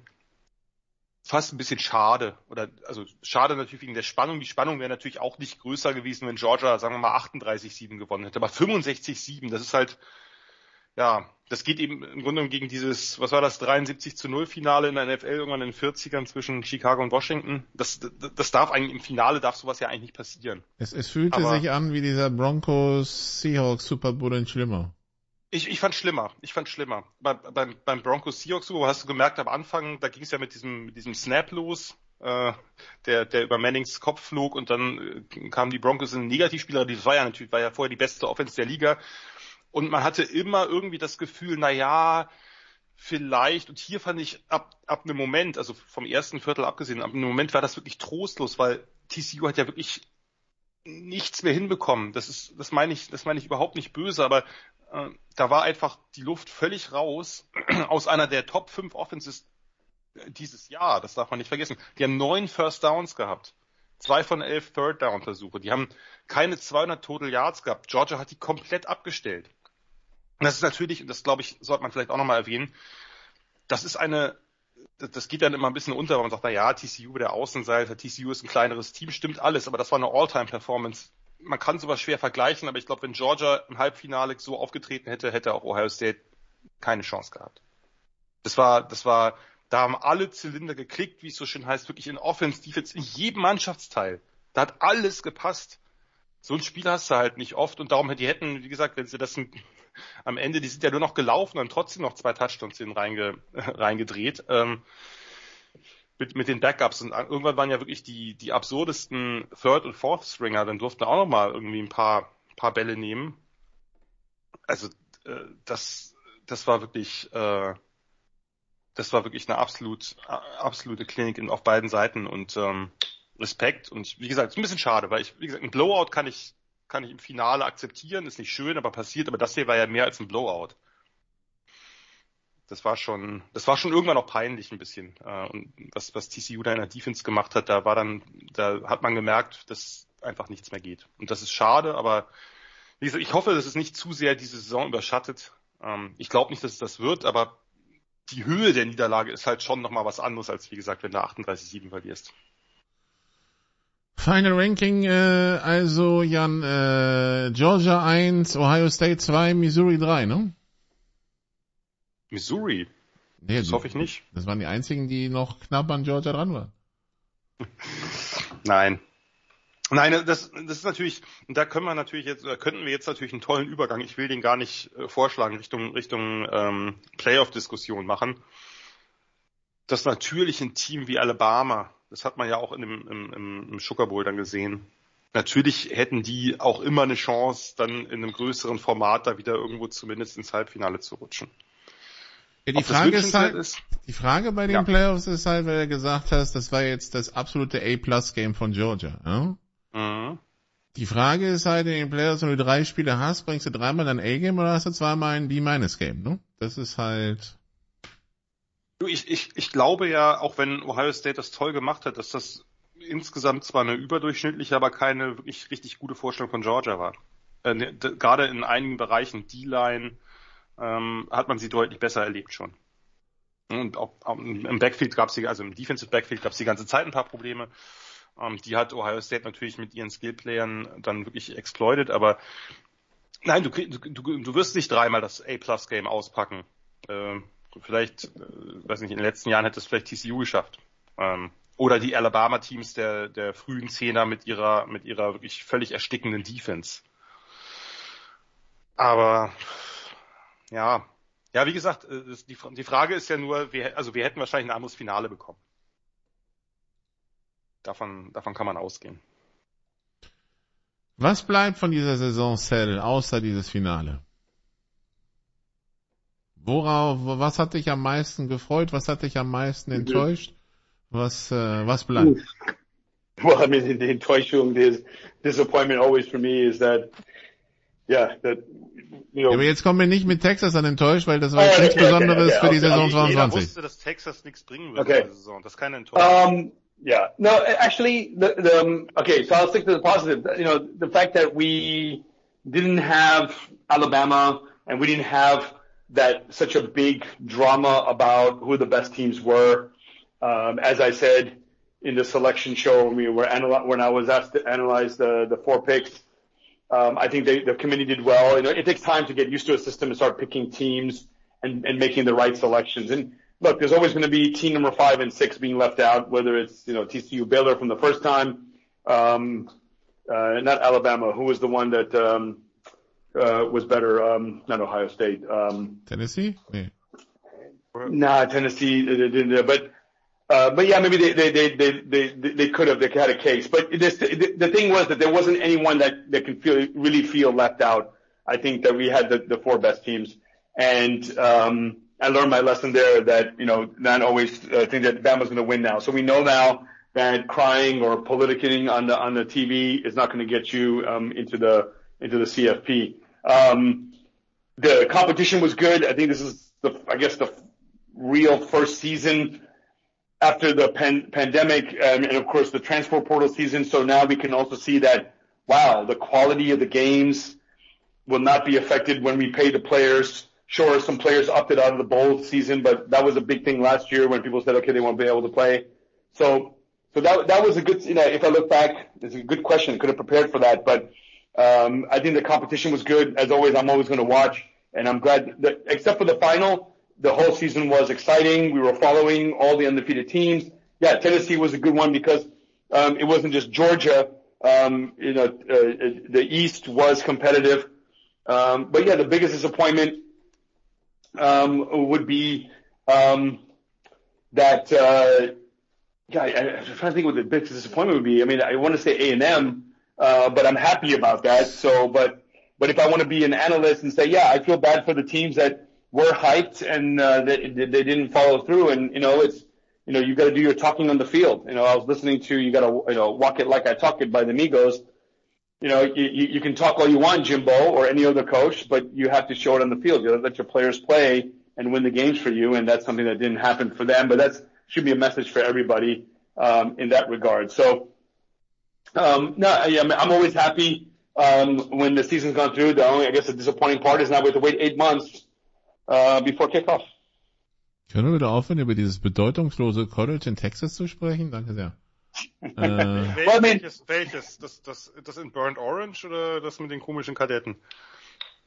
fast ein bisschen schade. Oder also schade natürlich wegen der Spannung. Die Spannung wäre natürlich auch nicht größer gewesen, wenn Georgia, sagen wir mal, 68-7 gewonnen hätte. Aber 65-7, das ist halt, ja, das geht eben im Grunde gegen dieses, was war das, 73 zu 0 Finale in der NFL irgendwann in den 40ern zwischen Chicago und Washington. Das, das darf eigentlich, im Finale darf sowas ja eigentlich nicht passieren. Es, es fühlte Aber sich an wie dieser Broncos Seahawks Super Bowl in schlimmer. Ich, ich fand schlimmer. Ich fand schlimmer. Bei, beim, beim Broncos Seahawks Super hast du gemerkt am Anfang, da ging es ja mit diesem, mit diesem Snap los, äh, der, der über Mannings Kopf flog und dann äh, kamen die Broncos in Negativspieler. Das war ja natürlich, war ja vorher die beste Offense der Liga. Und man hatte immer irgendwie das Gefühl, na ja, vielleicht, und hier fand ich ab, ab einem Moment, also vom ersten Viertel abgesehen, ab einem Moment war das wirklich trostlos, weil TCU hat ja wirklich nichts mehr hinbekommen. Das ist, das meine ich, das meine ich überhaupt nicht böse, aber äh, da war einfach die Luft völlig raus aus einer der Top 5 Offenses dieses Jahr. Das darf man nicht vergessen. Die haben neun First Downs gehabt. Zwei von elf Third Down Versuche. Die haben keine 200 Total Yards gehabt. Georgia hat die komplett abgestellt. Das ist natürlich, und das glaube ich, sollte man vielleicht auch nochmal erwähnen, das ist eine, das geht dann immer ein bisschen unter, weil man sagt, na ja, TCU der Außenseiter, TCU ist ein kleineres Team, stimmt alles, aber das war eine All-Time-Performance man kann sowas schwer vergleichen, aber ich glaube, wenn Georgia im Halbfinale so aufgetreten hätte, hätte auch Ohio State keine Chance gehabt. Das war, das war, da haben alle Zylinder geklickt, wie es so schön heißt, wirklich in Offense, Defense, in jedem Mannschaftsteil. Da hat alles gepasst. So ein Spiel hast du halt nicht oft und darum die hätten, wie gesagt, wenn sie das am Ende, die sind ja nur noch gelaufen und trotzdem noch zwei Touchdowns hin reinge, reingedreht. Ähm, mit, mit den Backups. Und irgendwann waren ja wirklich die, die absurdesten Third- und Fourth-Stringer, dann durften auch nochmal irgendwie ein paar, paar Bälle nehmen. Also äh, das, das war wirklich, äh, das war wirklich eine absolut, absolute Klinik in, auf beiden Seiten. Und ähm, Respekt. Und wie gesagt, ist ein bisschen schade, weil ich, wie gesagt, ein Blowout kann ich, kann ich im Finale akzeptieren, ist nicht schön, aber passiert, aber das hier war ja mehr als ein Blowout das war schon, das war schon irgendwann auch peinlich ein bisschen. Äh, und was, was TCU da in der Defense gemacht hat, da war dann, da hat man gemerkt, dass einfach nichts mehr geht. Und das ist schade, aber wie gesagt, ich hoffe, dass es nicht zu sehr diese Saison überschattet. Ähm, ich glaube nicht, dass es das wird, aber die Höhe der Niederlage ist halt schon nochmal was anderes, als wie gesagt, wenn du 38-7 verlierst. Final Ranking, äh, also Jan, äh, Georgia 1, Ohio State 2, Missouri 3, ne? Missouri? Nee, das hoffe ich nicht. Das waren die einzigen, die noch knapp an Georgia dran waren. Nein. Nein, das, das ist natürlich, da können wir natürlich jetzt, da könnten wir jetzt natürlich einen tollen Übergang, ich will den gar nicht äh, vorschlagen, Richtung, Richtung ähm, Playoff-Diskussion machen. Das natürlich ein Team wie Alabama, das hat man ja auch in dem, im, im, im Sugar Bowl dann gesehen. Natürlich hätten die auch immer eine Chance, dann in einem größeren Format da wieder irgendwo zumindest ins Halbfinale zu rutschen. Ja, die Frage ist halt, ist, die Frage bei den ja. Playoffs ist halt, weil du gesagt hast, das war jetzt das absolute A-Plus-Game von Georgia. Ja? Mhm. Die Frage ist halt in den Playoffs, wenn du drei Spiele hast, bringst du dreimal ein A-Game oder hast du zweimal ein B-Game, ne? Das ist halt. Du, ich, ich, ich glaube ja, auch wenn Ohio State das toll gemacht hat, dass das insgesamt zwar eine überdurchschnittliche, aber keine wirklich richtig gute Vorstellung von Georgia war. Äh, ne, gerade in einigen Bereichen, D-Line, ähm, hat man sie deutlich besser erlebt schon. Und auch im Backfield gab es also im Defensive Backfield gab es die ganze Zeit ein paar Probleme. Ähm, die hat Ohio State natürlich mit ihren Skillplayern dann wirklich exploited, aber nein, du, du, du wirst nicht dreimal das A-Plus-Game auspacken. Ähm, vielleicht, äh, weiß nicht, in den letzten Jahren hätte es vielleicht TCU geschafft. Ähm, oder die Alabama-Teams der, der frühen Zehner mit ihrer, mit ihrer wirklich völlig erstickenden Defense. Aber ja, ja, wie gesagt, äh, die, die Frage ist ja nur, wir, also wir hätten wahrscheinlich ein anderes Finale bekommen. Davon, davon kann man ausgehen. Was bleibt von dieser Saison Cell außer dieses Finale? Worauf, was hat dich am meisten gefreut? Was hat dich am meisten enttäuscht? Was, äh, was bleibt? Well, I mean, the Enttäuschung, the disappointment always for me is that, yeah, that, you know. Ja, aber jetzt kommen wir nicht mit Texas an enttäuscht, weil das war jetzt oh, nichts okay, Besonderes okay, okay, für die Saison 22. Ich wusste, dass Texas nichts bringen würde okay. in der Saison. Das ist keine Enttäuschung. Um, yeah, no, actually, the, the, um, okay, so I'll stick to the positive. You know, the fact that we didn't have Alabama and we didn't have that such a big drama about who the best teams were. Um, as I said in the selection show when we were analy- when I was asked to analyze the the four picks, I think they, the committee did well. You know, it takes time to get used to a system and start picking teams and, and making the right selections. And look, there's always going to be team number five and six being left out, whether it's you know TCU Baylor from the first time, um, uh, not Alabama, who was the one that um, uh, was better. Um, not Ohio State. Um, Tennessee. Yeah. Nah, Tennessee. But uh, yeah, maybe they they they they they, they could have they had a case. But the, thing was that there wasn't anyone that could really feel left out. I think that we had the, four best teams, and um, I learned my lesson there that you know not always uh, think that Bama's going to win now. So we know now that crying or politicking on the on the TV is not going to get you um, into the into the CFP. Um, the competition was good. I think this is the, I guess the real first season after the pan- pandemic um, and of course the transfer portal season. So now we can also see that, wow, the quality of the games will not be affected when we pay the players. Sure, some players opted out of the bowl season, but that was a big thing last year when people said, okay, they won't be able to play. So, so that, that was a good, you know, if I look back, it's a good question. Could have prepared for that, but um, I think the competition was good. As always, I'm always going to watch, and I'm glad that, except for the final, the whole season was exciting. We were following all the undefeated teams. Yeah, Tennessee was a good one because um, it wasn't just Georgia. Um, you know, uh, the East was competitive. Um, but yeah, the biggest disappointment um, would be um, that. Uh, yeah, I, I'm trying to think what the biggest disappointment would be. I mean, I want to say A and M uh, but I'm happy about that. So, but, but if I want to be an analyst and say, yeah, I feel bad for the teams that were hyped and, uh, they, they didn't follow through. And, you know, it's, you know, you got to do your talking on the field. You know, I was listening to, you got to, you know, walk it like I talk it by the Migos. You know, you, you can talk all you want, Jimbo or any other coach, but you have to show it on the field. You got to let your players play and win the games for you. And that's something that didn't happen for them, but that's should be a message for everybody, um, in that regard. So, um, no, I, I'm always happy um, when the season's gone through. The only, I guess, the disappointing part is now we have to wait eight months uh, before kickoff. Können wir wieder aufhören, über dieses bedeutungslose College in Texas zu sprechen? Danke sehr. äh, welches, welches? Das, das, das in Burnt Orange oder das mit den komischen Kadetten?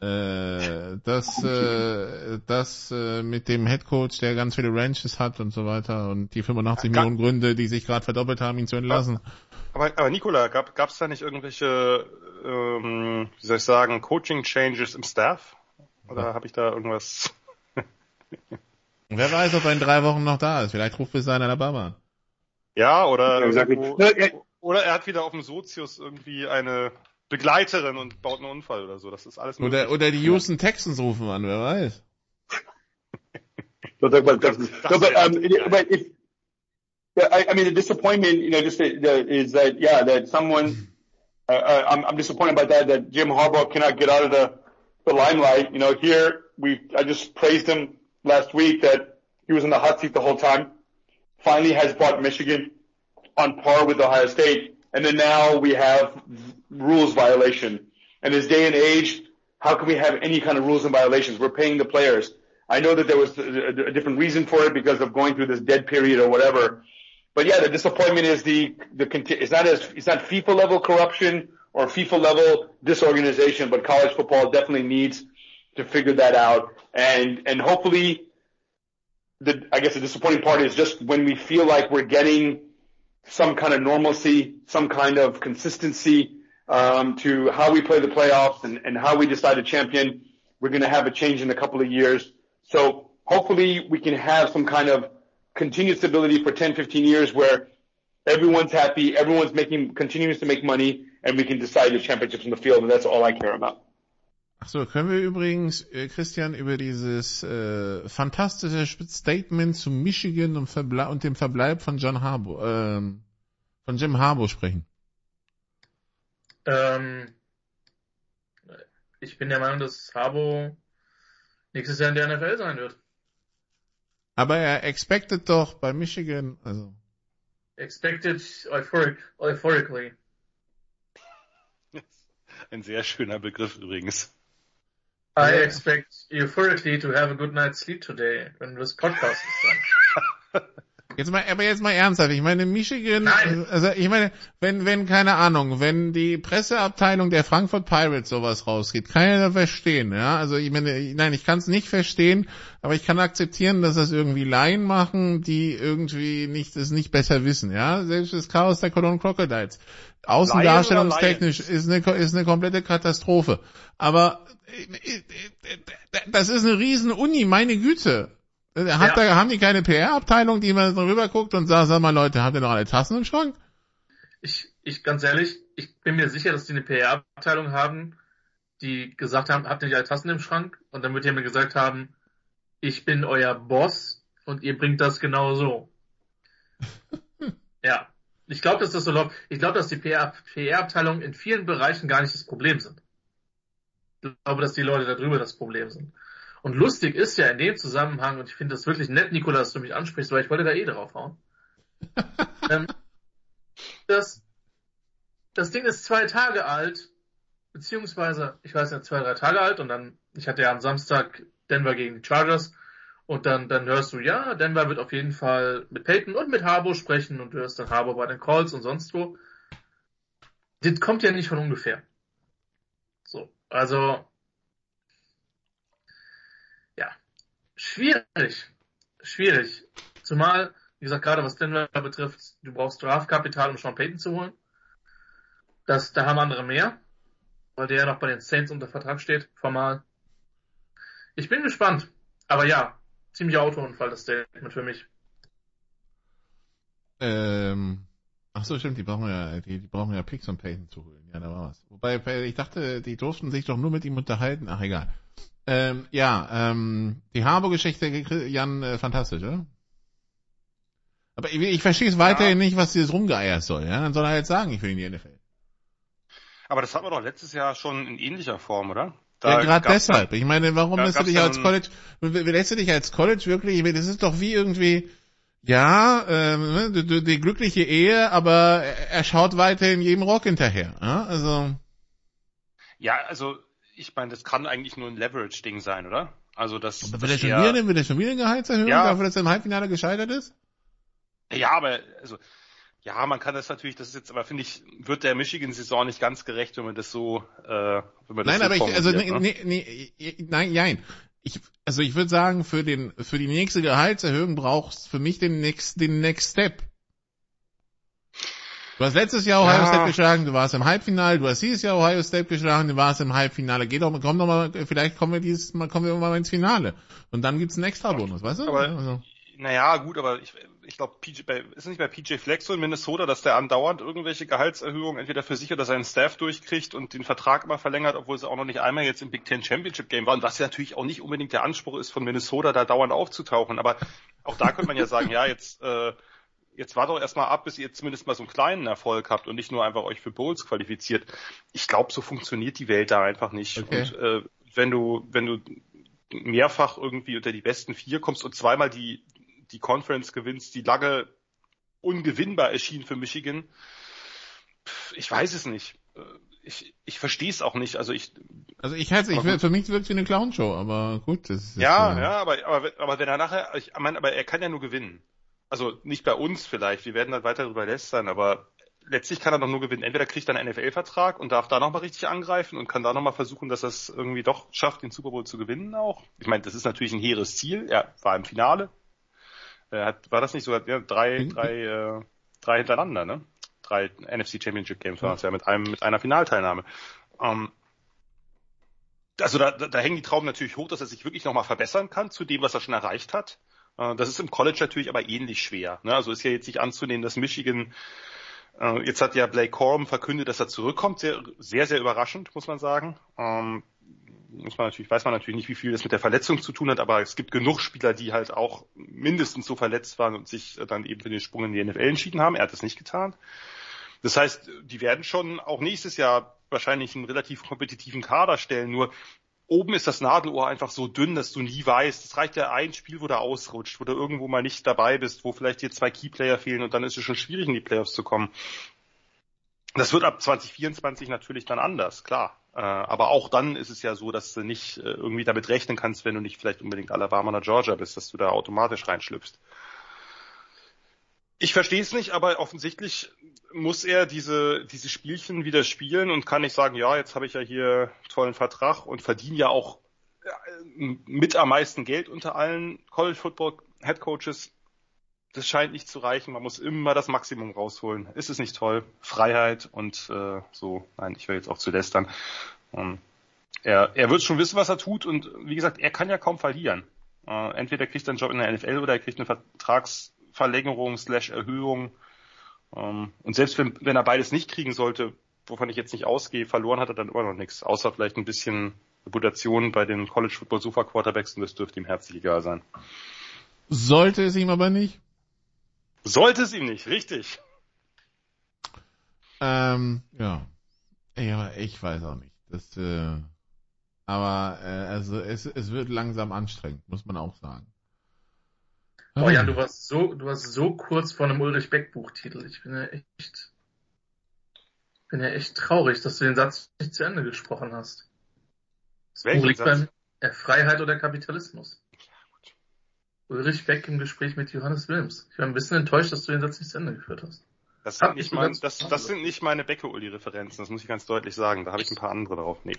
Äh, das, äh, das äh, mit dem Headcoach, der ganz viele Ranches hat und so weiter und die 85 Ga Millionen Gründe, die sich gerade verdoppelt haben, ihn zu entlassen. Aber, aber Nicola, gab es da nicht irgendwelche, ähm, wie soll ich sagen, Coaching-Changes im Staff? Oder habe ich da irgendwas? Wer weiß, ob er in drei Wochen noch da ist. Vielleicht ruft bis sein Alabama. Ja, oder, irgendwo, oder er hat wieder auf dem Sozius irgendwie eine Begleiterin und baut einen Unfall oder so. Das ist alles Oder, oder die Houston Texans rufen an, wer weiß. but, but, but, um, but if, I, I mean, the disappointment, you know, just is that, yeah, that someone, uh, uh, I'm, I'm disappointed about that, that Jim Harbaugh cannot get out of the, the limelight. You know, here we, I just praised him last week that he was in the hot seat the whole time. Finally has brought Michigan on par with Ohio State. And then now we have rules violation. In this day and age, how can we have any kind of rules and violations? We're paying the players. I know that there was a, a different reason for it because of going through this dead period or whatever. But yeah, the disappointment is the, the, it's not as, it's not FIFA level corruption or FIFA level disorganization, but college football definitely needs to figure that out. And, and hopefully the, I guess the disappointing part is just when we feel like we're getting some kind of normalcy, some kind of consistency, um, to how we play the playoffs and, and how we decide to champion, we're going to have a change in a couple of years. So hopefully we can have some kind of continued stability for 10, 15 years where everyone's happy, everyone's making, continues to make money, and we can decide the championships in the field, and that's all I care about. Achso, können wir übrigens, äh, Christian, über dieses äh, fantastische Statement zu Michigan und, Verble und dem Verbleib von John Harbour, ähm, von Jim Harbour sprechen? Ähm, ich bin der Meinung, dass Harbour nächstes Jahr in der NFL sein wird. Aber er expected doch bei Michigan, also. Expected euphoric, euphorically. Ein sehr schöner Begriff übrigens. I expect euphorically to have a good night's sleep today, when this podcast is done. Jetzt mal, aber jetzt mal ernsthaft. Ich meine, Michigan, Nein. also ich meine, wenn, wenn, keine Ahnung, wenn die Presseabteilung der Frankfurt Pirates sowas rausgeht, kann ich das verstehen, ja. Also ich meine, nein, ich kann es nicht verstehen, aber ich kann akzeptieren, dass das irgendwie Laien machen, die irgendwie nicht, es nicht besser wissen, ja. Selbst das Chaos der Cologne Crocodiles. Außendarstellungstechnisch ist eine, ist eine komplette Katastrophe. Aber äh, äh, das ist eine riesen Uni, meine Güte. Hat Ja. da, haben die keine PR-Abteilung, die mal drüber guckt und sagt, sag mal Leute, habt ihr noch alle Tassen im Schrank? Ich, ich, ganz ehrlich, ich bin mir sicher, dass die eine PR-Abteilung haben, die gesagt haben, habt ihr nicht alle Tassen im Schrank? Und dann wird jemand gesagt haben, ich bin euer Boss und ihr bringt das genau so. ja. Ich glaube, dass das so läuft. Ich glaube, dass die PR PR-Abteilungen in vielen Bereichen gar nicht das Problem sind. Ich glaube, dass die Leute da drüber das Problem sind. Und lustig ist ja in dem Zusammenhang, und ich finde das wirklich nett, Nikola, dass du mich ansprichst, weil ich wollte da eh draufhauen. ähm, das, das Ding ist zwei Tage alt, beziehungsweise, ich weiß nicht, zwei, drei Tage alt, und dann, ich hatte ja am Samstag Denver gegen die Chargers, und dann, dann hörst du, ja, Denver wird auf jeden Fall mit Peyton und mit Harbour sprechen, und du hörst dann Harbour bei den Calls und sonst wo. Das kommt ja nicht von ungefähr. So, also, ja, schwierig, schwierig. Zumal, wie gesagt, gerade was Denver betrifft, du brauchst Draftkapital, um Sean Payton zu holen. Das, da haben andere mehr, weil der ja noch bei den Saints unter Vertrag steht, formal. Ich bin gespannt. Aber ja, ziemlich Autounfall, das Statement für mich. Ähm, ach so, stimmt, die brauchen ja, die, die brauchen ja Picks um Payton zu holen. Ja, da war was. Wobei, ich dachte, die durften sich doch nur mit ihm unterhalten. Ach, egal. Ähm, ja, ähm, die Harbour-Geschichte, Jan, äh, fantastisch, oder? Aber ich, ich verstehe es weiterhin nicht, was dieses rumgeeiert soll, ja? Dann soll er jetzt sagen, ich will in die NFL. Aber das hatten wir doch letztes Jahr schon in ähnlicher Form, oder? ja, gerade deshalb. Ich meine, warum da lässt du dich ja als College, lässt du dich als College wirklich, ich meine, das ist doch wie irgendwie, ja, ähm, ne, die, die, die glückliche Ehe, aber er er schaut weiterhin jedem Rock hinterher. Ja? Also, Ja, also ich meine, das kann eigentlich nur ein Leverage-Ding sein, oder? Also das, aber das will er schon wieder, will er schon wieder eine Gehaltserhöhung, Ja. dafür, dass er im Halbfinale gescheitert ist? Ja, aber also ja, man kann das natürlich, das ist jetzt, aber finde ich, wird der Michigan-Saison nicht ganz gerecht, wenn man das so, äh, wenn man das Nein, so aber ich, also, formuliert, nee, ne? nee, nee, nein, nein. Ich, also ich würde sagen, für den, für die nächste Gehaltserhöhung brauchst für mich den next, den next step. Du hast letztes Jahr Ohio Ja. State geschlagen, du warst im Halbfinale, du hast dieses Jahr Ohio State geschlagen, du warst im Halbfinale. Geh doch, komm doch mal, vielleicht kommen wir dieses Mal, kommen wir mal ins Finale. Und dann gibt's einen extra Bonus, weißt du? Aber- also, Naja, gut, aber ich, ich glaube, ist es nicht bei PJ Flex so in Minnesota, dass der andauernd irgendwelche Gehaltserhöhungen entweder für sich oder seinen Staff durchkriegt und den Vertrag immer verlängert, obwohl sie auch noch nicht einmal jetzt im Big Ten Championship Game waren, was ja natürlich auch nicht unbedingt der Anspruch ist von Minnesota, da dauernd aufzutauchen. Aber auch da könnte man ja sagen, ja, jetzt, äh, jetzt war doch erstmal ab, bis ihr zumindest mal so einen kleinen Erfolg habt und nicht nur einfach euch für Bowls qualifiziert. Ich glaube, so funktioniert die Welt da einfach nicht. Okay. Und äh, wenn du, wenn du mehrfach irgendwie unter die besten vier kommst und zweimal die die Conference gewinnst, die lange ungewinnbar erschien für Michigan. Ich weiß es nicht. Ich, ich verstehe es auch nicht. Also ich. Also ich halte, ich, für mich wirkt es wie eine Clownshow, aber gut. Das ist, ja, äh, ja, aber, aber, aber wenn er nachher, ich meine, aber er kann ja nur gewinnen. Also nicht bei uns vielleicht, wir werden dann weiter darüber lästern, aber letztlich kann er doch nur gewinnen. Entweder kriegt er einen NFL-Vertrag und darf da nochmal richtig angreifen und kann da nochmal versuchen, dass er es irgendwie doch schafft, den Super Bowl zu gewinnen auch. Ich meine, das ist natürlich ein hehres Ziel. Er war im Finale. Er hat, war das nicht sogar ja, drei, mhm. drei, äh, drei hintereinander, ne? Drei NFC Championship Games waren es ja mit einem, mit einer Finalteilnahme. Ähm, also da, da, da hängen die Trauben natürlich hoch, dass er sich wirklich nochmal verbessern kann zu dem, was er schon erreicht hat. Äh, das ist im College natürlich aber ähnlich schwer. Ne? Also ist ja jetzt nicht anzunehmen, dass Michigan äh, jetzt hat ja Blake Corum verkündet, dass er zurückkommt. Sehr, sehr, sehr überraschend, muss man sagen. Ähm, muss man natürlich, weiß man natürlich nicht, wie viel das mit der Verletzung zu tun hat, aber es gibt genug Spieler, die halt auch mindestens so verletzt waren und sich dann eben für den Sprung in die NFL entschieden haben. Er hat es nicht getan. Das heißt, die werden schon auch nächstes Jahr wahrscheinlich einen relativ kompetitiven Kader stellen. Nur oben ist das Nadelohr einfach so dünn, dass du nie weißt. Es reicht ja ein Spiel, wo du ausrutscht, wo du irgendwo mal nicht dabei bist, wo vielleicht dir zwei Keyplayer fehlen und dann ist es schon schwierig, in die Playoffs zu kommen. Das wird ab 2024 natürlich dann anders, klar. Äh, aber auch dann ist es ja so, dass du nicht äh, irgendwie damit rechnen kannst, wenn du nicht vielleicht unbedingt Alabama oder Georgia bist, dass du da automatisch reinschlüpfst. Ich verstehe es nicht, aber offensichtlich muss er diese, diese Spielchen wieder spielen und kann nicht sagen, ja, jetzt habe ich ja hier tollen Vertrag und verdiene ja auch mit am meisten Geld unter allen College Football Head Coaches. Das scheint nicht zu reichen. Man muss immer das Maximum rausholen. Ist es nicht toll? Freiheit und äh, so. Nein, ich will jetzt auch zu lästern. Ähm, er, er wird schon wissen, was er tut und wie gesagt, er kann ja kaum verlieren. Äh, entweder kriegt er einen Job in der NFL oder er kriegt eine Vertrags Verlängerung slash Erhöhung. Ähm, und selbst wenn, wenn er beides nicht kriegen sollte, wovon ich jetzt nicht ausgehe, verloren hat er dann immer noch nichts, außer vielleicht ein bisschen Reputation bei den College Football Super Quarterbacks und das dürfte ihm herzlich egal sein. Sollte es ihm aber nicht? Sollte es ihm nicht, richtig. Ähm, ja. Ja, ich weiß auch nicht. Das, äh, aber äh, also es, es wird langsam anstrengend, muss man auch sagen. Oh ja, du warst so, du warst so kurz vor einem Ulrich Beck Buchtitel. Ich bin ja echt, bin ja echt traurig, dass du den Satz nicht zu Ende gesprochen hast. Das Welchen Buch liegt Satz? beim Freiheit oder Kapitalismus. Ulrich Beck im Gespräch mit Johannes Wilms. Ich war ein bisschen enttäuscht, dass du den Satz nicht zu Ende geführt hast. Das sind, nicht, mein, das, das sind nicht meine Becke-Uli-Referenzen, das muss ich ganz deutlich sagen. Da habe ich ein paar andere drauf. Nee.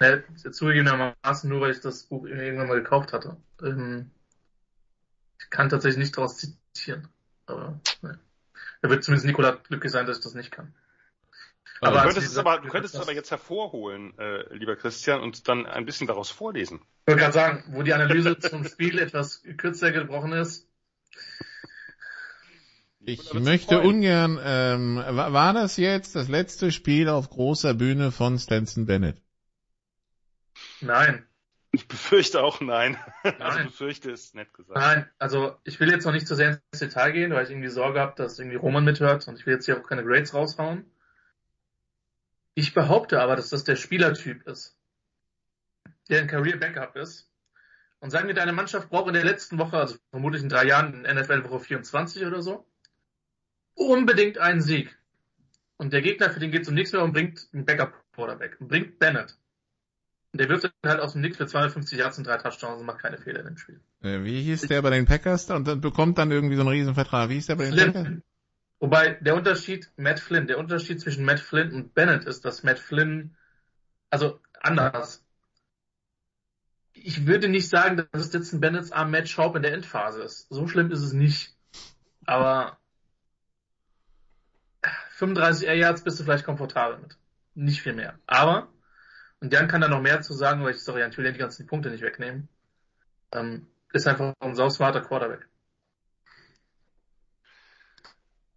Ja, zugegebenermaßen nur, weil ich das Buch irgendwann mal gekauft hatte. Ähm, kann tatsächlich nicht daraus zitieren. Aber ne. da wird zumindest Nikola glücklich sein, dass ich das nicht kann. Aber du könntest, es aber, du könntest es aber jetzt hervorholen, äh, lieber Christian, und dann ein bisschen daraus vorlesen. Ich wollte gerade sagen, wo die Analyse zum Spiel etwas kürzer gebrochen ist. Ich möchte ungern, ähm, war das jetzt das letzte Spiel auf großer Bühne von Stanson Bennett? Nein. Ich befürchte auch nein. Nein. Also befürchte ist nett gesagt. Nein, also ich will jetzt noch nicht zu sehr ins Detail gehen, weil ich irgendwie Sorge habe, dass irgendwie Roman mithört und ich will jetzt hier auch keine Grades raushauen. Ich behaupte aber, dass das der Spielertyp ist, der ein Career Backup ist. Und sagen wir, deine Mannschaft braucht in der letzten Woche, also vermutlich in drei Jahren, in NFL Woche 24 oder so, unbedingt einen Sieg. Und der Gegner, für den geht es um nichts mehr und bringt einen Backup Quarterback und bringt Bennett. Der wirft halt aus dem Nix für 250 Yards und drei Touchdowns und macht keine Fehler in dem Spiel. Äh, wie hieß der bei den Packers da und dann bekommt dann irgendwie so einen Riesenvertrag? Wie hieß der bei den Flynn. Packers? Wobei der Unterschied, Matt Flynn, der Unterschied zwischen Matt Flynn und Bennett ist, dass Matt Flynn, also anders. Ich würde nicht sagen, dass es jetzt ein Bennetts arm Matt Schaub in der Endphase ist. So schlimm ist es nicht. Aber 35 Air Yards bist du vielleicht komfortabel mit. Nicht viel mehr. Aber und Jan kann da noch mehr zu sagen, weil ich, sorry, ich will die ganzen Punkte nicht wegnehmen. Ähm, ist einfach ein sausmarter Quarterback.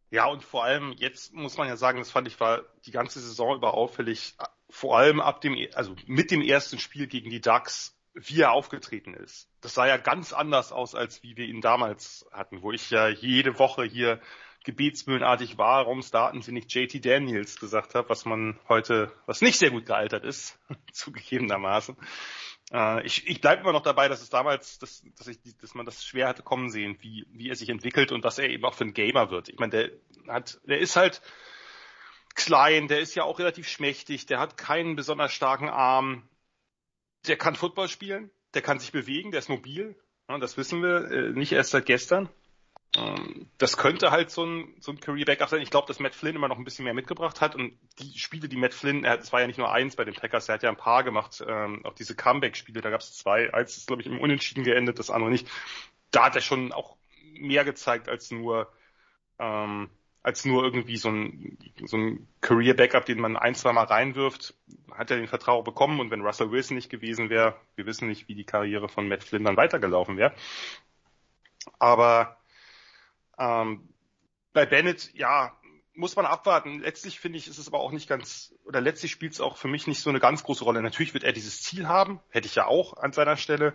Ja, und vor allem jetzt muss man ja sagen, das fand ich war die ganze Saison über auffällig, vor allem ab dem, also mit dem ersten Spiel gegen die Ducks, wie er aufgetreten ist. Das sah ja ganz anders aus, als wie wir ihn damals hatten, wo ich ja jede Woche hier gebetsmühlenartig war, warum starten sie nicht JT Daniels gesagt habe, was man heute, was nicht sehr gut gealtert ist, zugegebenermaßen. Äh, ich ich bleibe immer noch dabei, dass es damals, dass, dass, ich, dass man das schwer hatte kommen sehen, wie, wie er sich entwickelt und was er eben auch für ein Gamer wird. Ich meine, der hat, der ist halt klein, der ist ja auch relativ schmächtig, der hat keinen besonders starken Arm, der kann Football spielen, der kann sich bewegen, der ist mobil, das wissen wir, äh, nicht erst seit gestern. Ähm, das könnte halt so ein, so ein Career-Backup sein. Ich glaube, dass Matt Flynn immer noch ein bisschen mehr mitgebracht hat und die Spiele, die Matt Flynn, es war ja nicht nur eins bei den Packers, er hat ja ein paar gemacht, ähm, auch diese Comeback-Spiele, da gab es zwei. Eins ist, glaube ich, im Unentschieden geendet, das andere nicht. Da hat er schon auch mehr gezeigt als nur ähm, als nur irgendwie so ein, so ein Career-Backup, den man ein, zwei Mal reinwirft, hat er den Vertrauen bekommen und wenn Russell Wilson nicht gewesen wäre, wir wissen nicht, wie die Karriere von Matt Flynn dann weitergelaufen wäre. Aber ähm, bei Bennett, ja, muss man abwarten. Letztlich finde ich, ist es aber auch nicht ganz, oder letztlich spielt es auch für mich nicht so eine ganz große Rolle. Natürlich wird er dieses Ziel haben, hätte ich ja auch an seiner Stelle.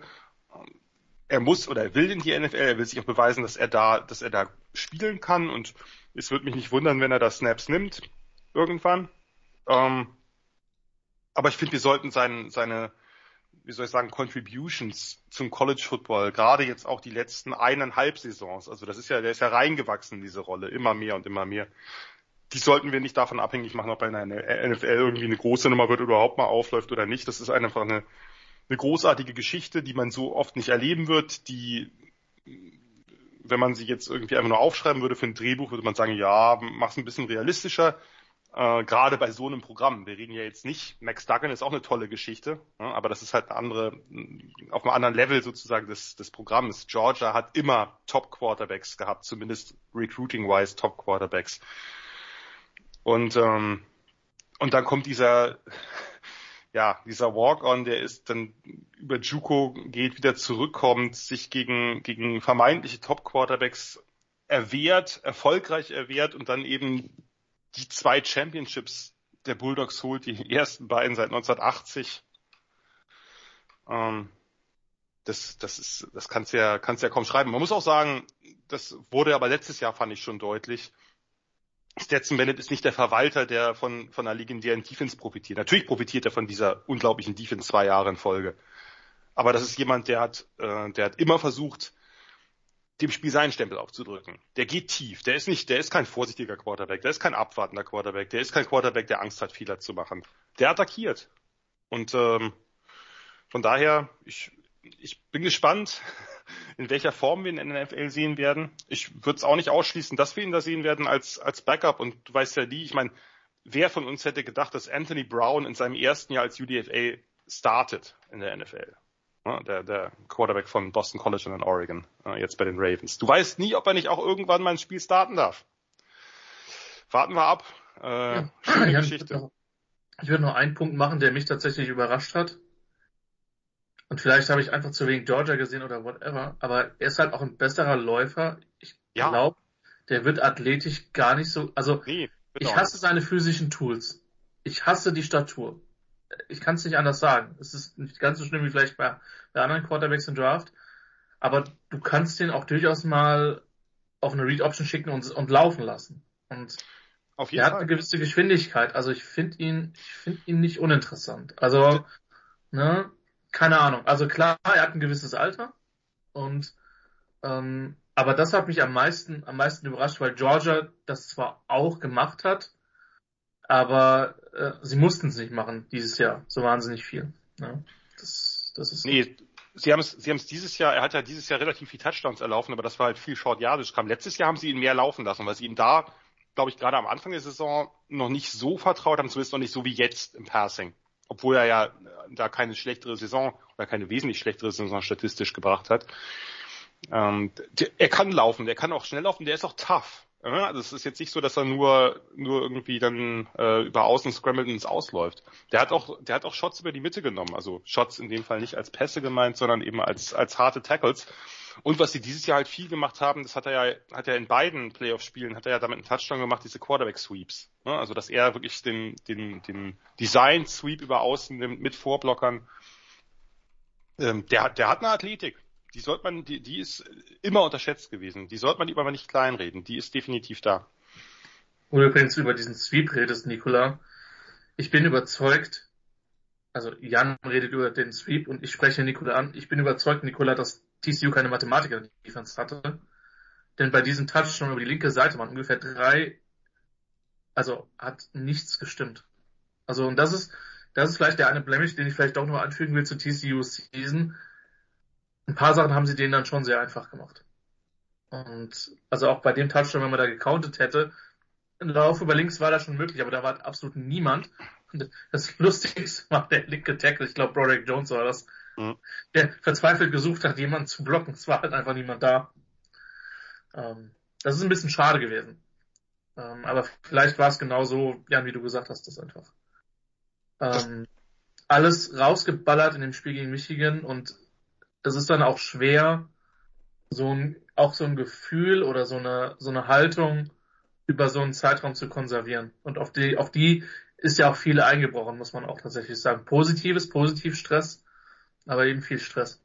Er muss oder er will in die NFL, er will sich auch beweisen, dass er da, dass er da spielen kann und es würde mich nicht wundern, wenn er da Snaps nimmt, irgendwann. Ähm, aber ich finde, wir sollten sein, seine, wie soll ich sagen, Contributions zum College Football, gerade jetzt auch die letzten eineinhalb Saisons, also das ist ja, der ist ja reingewachsen in diese Rolle, immer mehr und immer mehr. Die sollten wir nicht davon abhängig machen, ob er in der NFL irgendwie eine große Nummer wird oder überhaupt mal aufläuft oder nicht. Das ist einfach eine, eine großartige Geschichte, die man so oft nicht erleben wird, die wenn man sie jetzt irgendwie einfach nur aufschreiben würde für ein Drehbuch, würde man sagen, ja, mach's ein bisschen realistischer. Äh, Gerade bei so einem Programm. Wir reden ja jetzt nicht, Max Duggan ist auch eine tolle Geschichte, ja, aber das ist halt eine andere, auf einem anderen Level sozusagen des, des Programms. Georgia hat immer Top-Quarterbacks gehabt, zumindest recruiting-wise Top-Quarterbacks. Und, ähm, und dann kommt dieser, ja, dieser Walk-on, der ist dann über Juco geht, wieder zurückkommt, sich gegen, gegen vermeintliche Top-Quarterbacks erwehrt, erfolgreich erwehrt und dann eben die zwei Championships der Bulldogs holt, die ersten beiden seit 1980. Ähm, das, das ist, das kannst ja, kannst ja kaum schreiben. Man muss auch sagen, das wurde aber letztes Jahr fand ich schon deutlich. Stetson Bennett ist nicht der Verwalter, der von, von einer legendären Defense profitiert. Natürlich profitiert er von dieser unglaublichen Defense zwei Jahre in Folge. Aber das ist jemand, der hat, äh, der hat immer versucht, dem Spiel seinen Stempel aufzudrücken. Der geht tief. Der ist nicht, der ist kein vorsichtiger Quarterback. Der ist kein abwartender Quarterback. Der ist kein Quarterback, der Angst hat, Fehler zu machen. Der attackiert. Und ähm, von daher, ich, ich bin gespannt, in welcher Form wir ihn in der NFL sehen werden. Ich würde es auch nicht ausschließen, dass wir ihn da sehen werden als, als Backup. Und du weißt ja nie, ich meine, wer von uns hätte gedacht, dass Anthony Brown in seinem ersten Jahr als UDFA startet in der NFL? Der, der Quarterback von Boston College und in Oregon, jetzt bei den Ravens. Du weißt nie, ob er nicht auch irgendwann mal ein Spiel starten darf. Warten wir ab. Äh, ja. schöne ja, Geschichte. Ich würde noch einen Punkt machen, der mich tatsächlich überrascht hat. Und vielleicht habe ich einfach zu wenig Georgia gesehen oder whatever, aber er ist halt auch ein besserer Läufer. Ich ja. glaube, der wird athletisch gar nicht so, also nee, ich hasse seine physischen Tools. Ich hasse die Statur. Ich kann es nicht anders sagen. Es ist nicht ganz so schlimm wie vielleicht bei, bei anderen Quarterbacks im Draft, aber du kannst den auch durchaus mal auf eine Read Option schicken und, und laufen lassen. Und auf jeden er hat Fall. eine gewisse Geschwindigkeit. Also ich finde ihn, ich finde ihn nicht uninteressant. Also, ne, keine Ahnung. Also klar, er hat ein gewisses Alter und ähm, aber das hat mich am meisten am meisten überrascht, weil Georgia das zwar auch gemacht hat, aber äh, sie mussten es nicht machen dieses Jahr so wahnsinnig viel. Ja, das, das ist nee, sie haben es sie haben es dieses Jahr, er hat ja dieses Jahr relativ viel Touchdowns erlaufen, aber das war halt viel Short Yardage kam. Letztes Jahr haben sie ihn mehr laufen lassen, weil sie ihm da, glaube ich, gerade am Anfang der Saison noch nicht so vertraut haben, zumindest noch nicht so wie jetzt im Passing obwohl er ja da keine schlechtere Saison oder keine wesentlich schlechtere Saison statistisch gebracht hat. Ähm, der, er kann laufen, der kann auch schnell laufen, der ist auch tough. Ja, also es ist jetzt nicht so, dass er nur nur irgendwie dann äh, über außen scrambled ins Ausläuft. Der hat auch der hat auch Shots über die Mitte genommen, also Shots in dem Fall nicht als Pässe gemeint, sondern eben als als harte Tackles. Und was sie dieses Jahr halt viel gemacht haben, das hat er ja, hat er in beiden Playoff-Spielen, hat er ja damit einen Touchdown gemacht, diese Quarterback-Sweeps. Ne? Also, dass er wirklich den, den, den Design-Sweep über außen nimmt mit Vorblockern. Ähm, der, der hat eine Athletik. Die sollte man, die, die ist immer unterschätzt gewesen. Die sollte man aber nicht kleinreden. Die ist definitiv da. Wo übrigens über diesen Sweep redest, Nicola. Ich bin überzeugt, also Jan redet über den Sweep und ich spreche Nikola an. Ich bin überzeugt, Nikola, dass TCU keine Mathematiker in der Defense hatte. Denn bei diesem Touch schon über die linke Seite waren ungefähr drei, also hat nichts gestimmt. Also und das ist, das ist vielleicht der eine Blemish, den ich vielleicht doch noch anfügen will zu TCU Season. Ein paar Sachen haben sie denen dann schon sehr einfach gemacht. Und also auch bei dem Touchdown, wenn man da gecountet hätte, ein Lauf über links war da schon möglich, aber da war absolut niemand. Und das Lustigste war der linke Tackle, ich glaube Broderick Jones war das, mhm. der verzweifelt gesucht hat, jemanden zu blocken. Es war halt einfach niemand da. Ähm, das ist ein bisschen schade gewesen. Ähm, aber vielleicht war es genau so, Jan, wie du gesagt hast, das einfach. Ähm, alles rausgeballert in dem Spiel gegen Michigan und es ist dann auch schwer, so ein, auch so ein Gefühl oder so eine, so eine Haltung über so einen Zeitraum zu konservieren. Und auf die, auf die ist ja auch viel eingebrochen, muss man auch tatsächlich sagen. Positives, Positivstress, aber eben viel Stress.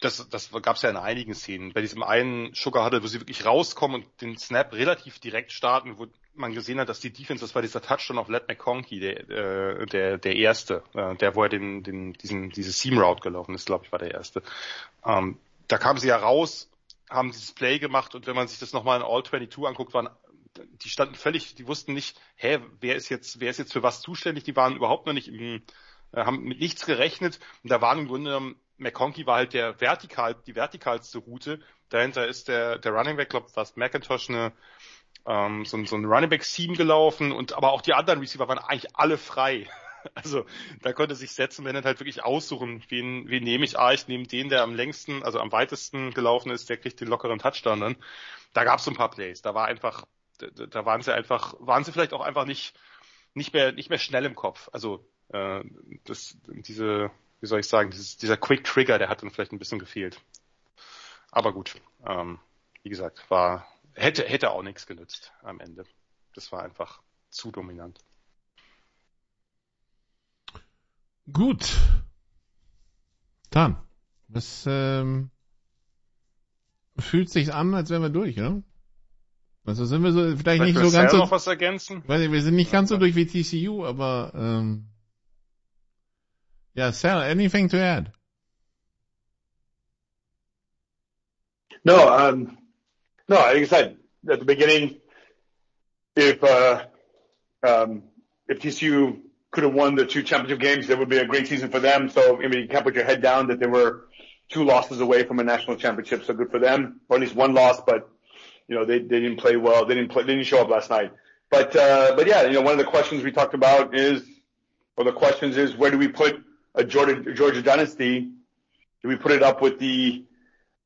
Das, das gab es ja in einigen Szenen. Bei diesem einen Sugar Huddle, wo sie wirklich rauskommen und den Snap relativ direkt starten, wo man gesehen hat, dass die Defense, das war dieser Touchdown auf Let McConkey, der, äh, der, der erste, äh, der, wo er den, den, diesen, diese Seam Route gelaufen ist, glaube ich, war der erste. Ähm, da kamen sie ja raus, haben dieses Play gemacht und wenn man sich das nochmal in All 22 anguckt, waren die standen völlig, die wussten nicht, hä, wer ist jetzt, wer ist jetzt für was zuständig? Die waren überhaupt noch nicht im, äh, haben mit nichts gerechnet und da waren im Grunde McConkey war halt der vertikal, die vertikalste Route. Dahinter ist der, der Running Back, glaube fast McIntosh eine, ähm, so, so ein Running Back Seam gelaufen und aber auch die anderen Receiver waren eigentlich alle frei. Also da konnte sich setzen, wenn er halt wirklich aussuchen, wen, wen nehme ich. Ah, ich nehme den, der am längsten, also am weitesten gelaufen ist, der kriegt den lockeren Touchdown dann. Da gab es so ein paar Plays. Da war einfach, da, da waren sie einfach, waren sie vielleicht auch einfach nicht, nicht mehr, nicht mehr schnell im Kopf. Also äh, das, diese, wie soll ich sagen, dieses, dieser Quick Trigger, der hat dann vielleicht ein bisschen gefehlt. Aber gut, ähm, wie gesagt, war hätte hätte auch nichts genützt am Ende. Das war einfach zu dominant. Gut. Dann. Das ähm, fühlt sich an, als wären wir durch, oder? Also sind wir so vielleicht, vielleicht nicht so ganz so. noch was ergänzen? Weiß ich, wir sind nicht ganz so durch wie TCU, aber ähm, ja, Sal, anything to add? No, um, no, like I said at the beginning, if uh, um, if TCU could have won the two championship games. That would be a great season for them. So, I mean, you can't put your head down that they were two losses away from a national championship. So good for them, or at least one loss, but you know, they, didn't play well. They didn't play, didn't show up last night. But, uh, but yeah, you know, one of the questions we talked about is, or the questions is, where do we put a Georgia dynasty? Do we put it up with the,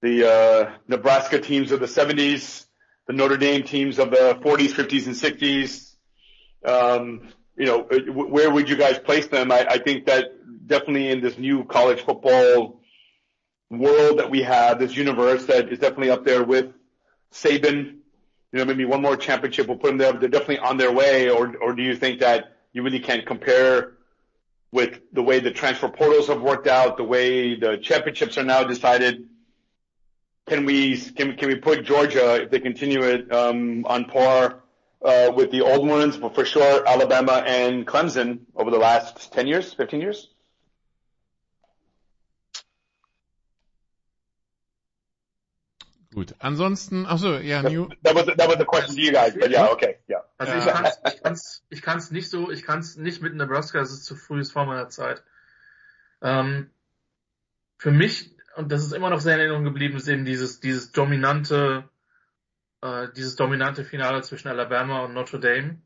the, uh, Nebraska teams of the 70s, the Notre Dame teams of the 40s, 50s, and 60s? Um, you know, where would you guys place them? I, I think that definitely in this new college football world that we have, this universe that is definitely up there with Saban. You know, maybe one more championship will put them there. They're definitely on their way. Or, or do you think that you really can't compare with the way the transfer portals have worked out, the way the championships are now decided? Can we can, can we put Georgia if they continue it um, on par uh, with the old ones, but for sure Alabama and Clemson over the last 10 years, 15 years? Gut, ansonsten, ach so, ja, New. That was, that was the question to you guys, but yeah, okay, yeah. Also ich kann's, ich kann's, ich kann's nicht so, ich kann's nicht mit Nebraska, das ist zu früh, ist vor meiner Zeit. Ähm, für mich, und das ist immer noch sehr in Erinnerung geblieben, ist eben dieses, dieses dominante, äh, dieses dominante Finale zwischen Alabama und Notre Dame.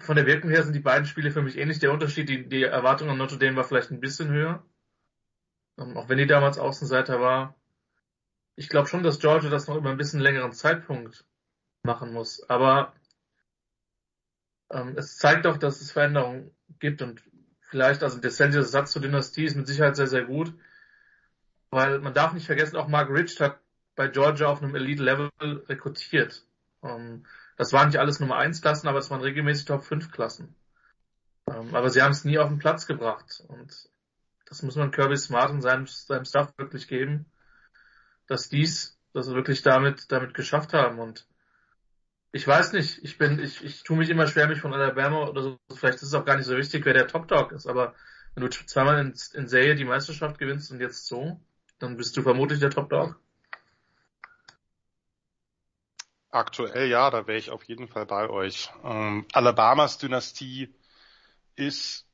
Von der Wirkung her sind die beiden Spiele für mich ähnlich. Der Unterschied, die, die Erwartung an Notre Dame war vielleicht ein bisschen höher. Ähm, auch wenn die damals Außenseiter war. Ich glaube schon, dass Georgia das noch über ein bisschen längeren Zeitpunkt machen muss. Aber ähm, es zeigt doch, dass es Veränderungen gibt und vielleicht, also der Satz zur Dynastie ist mit Sicherheit sehr, sehr gut. Weil man darf nicht vergessen, auch Mark Rich hat bei Georgia auf einem Elite-Level rekrutiert. Ähm, das waren nicht alles Nummer 1 Klassen, aber es waren regelmäßig Top 5 Klassen. Ähm, aber sie haben es nie auf den Platz gebracht. Und das muss man Kirby Smart und seinem, seinem Staff wirklich geben, dass dies, dass sie wirklich damit, damit geschafft haben. Und Ich weiß nicht. Ich bin, ich, ich tue mich immer schwer, mich von Alabama oder so. Vielleicht ist es auch gar nicht so wichtig, wer der Top Dog ist, aber wenn du zweimal in, in Serie die Meisterschaft gewinnst und jetzt so, dann bist du vermutlich der Top Dog. Aktuell ja, da wäre ich auf jeden Fall bei euch. Ähm, Alabamas Dynastie ist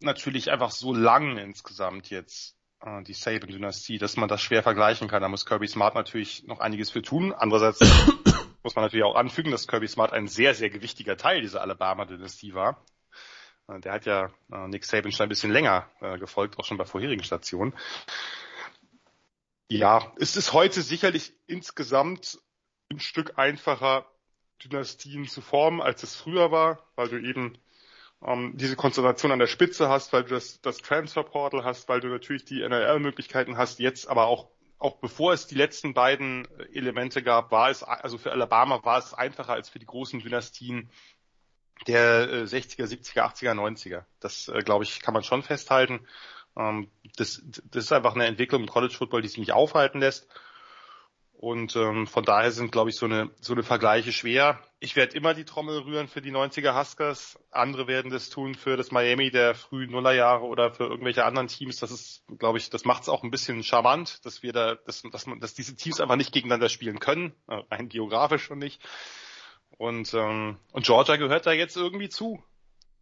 natürlich einfach so lang insgesamt jetzt äh, die Saban-Dynastie, dass man das schwer vergleichen kann. Da muss Kirby Smart natürlich noch einiges für tun. Andererseits muss man natürlich auch anfügen, dass Kirby Smart ein sehr, sehr gewichtiger Teil dieser Alabama-Dynastie war. Äh, der hat ja äh, Nick Saban schon ein bisschen länger äh, gefolgt, auch schon bei vorherigen Stationen. Ja, es ist heute sicherlich insgesamt ein Stück einfacher, Dynastien zu formen, als es früher war, weil du eben ähm, diese Konzentration an der Spitze hast, weil du das, das Transferportal hast, weil du natürlich die NRL-Möglichkeiten hast, jetzt aber auch auch bevor es die letzten beiden Elemente gab, war es, also für Alabama war es einfacher als für die großen Dynastien der 60er, 70er, 80er, 90er. Das, äh, glaube ich, kann man schon festhalten. Ähm, das, das ist einfach eine Entwicklung im College Football, die sich nicht aufhalten lässt. Und ähm, von daher sind, glaube ich, so eine, so eine Vergleiche schwer. Ich werde immer die Trommel rühren für die 90er Huskers. Andere werden das tun für das Miami der frühen Nullerjahre oder für irgendwelche anderen Teams. Das ist, glaube ich, das macht es auch ein bisschen charmant, dass wir da, dass, dass, man, dass diese Teams einfach nicht gegeneinander spielen können, äh, rein geografisch schon nicht. Und, ähm, und Georgia gehört da jetzt irgendwie zu.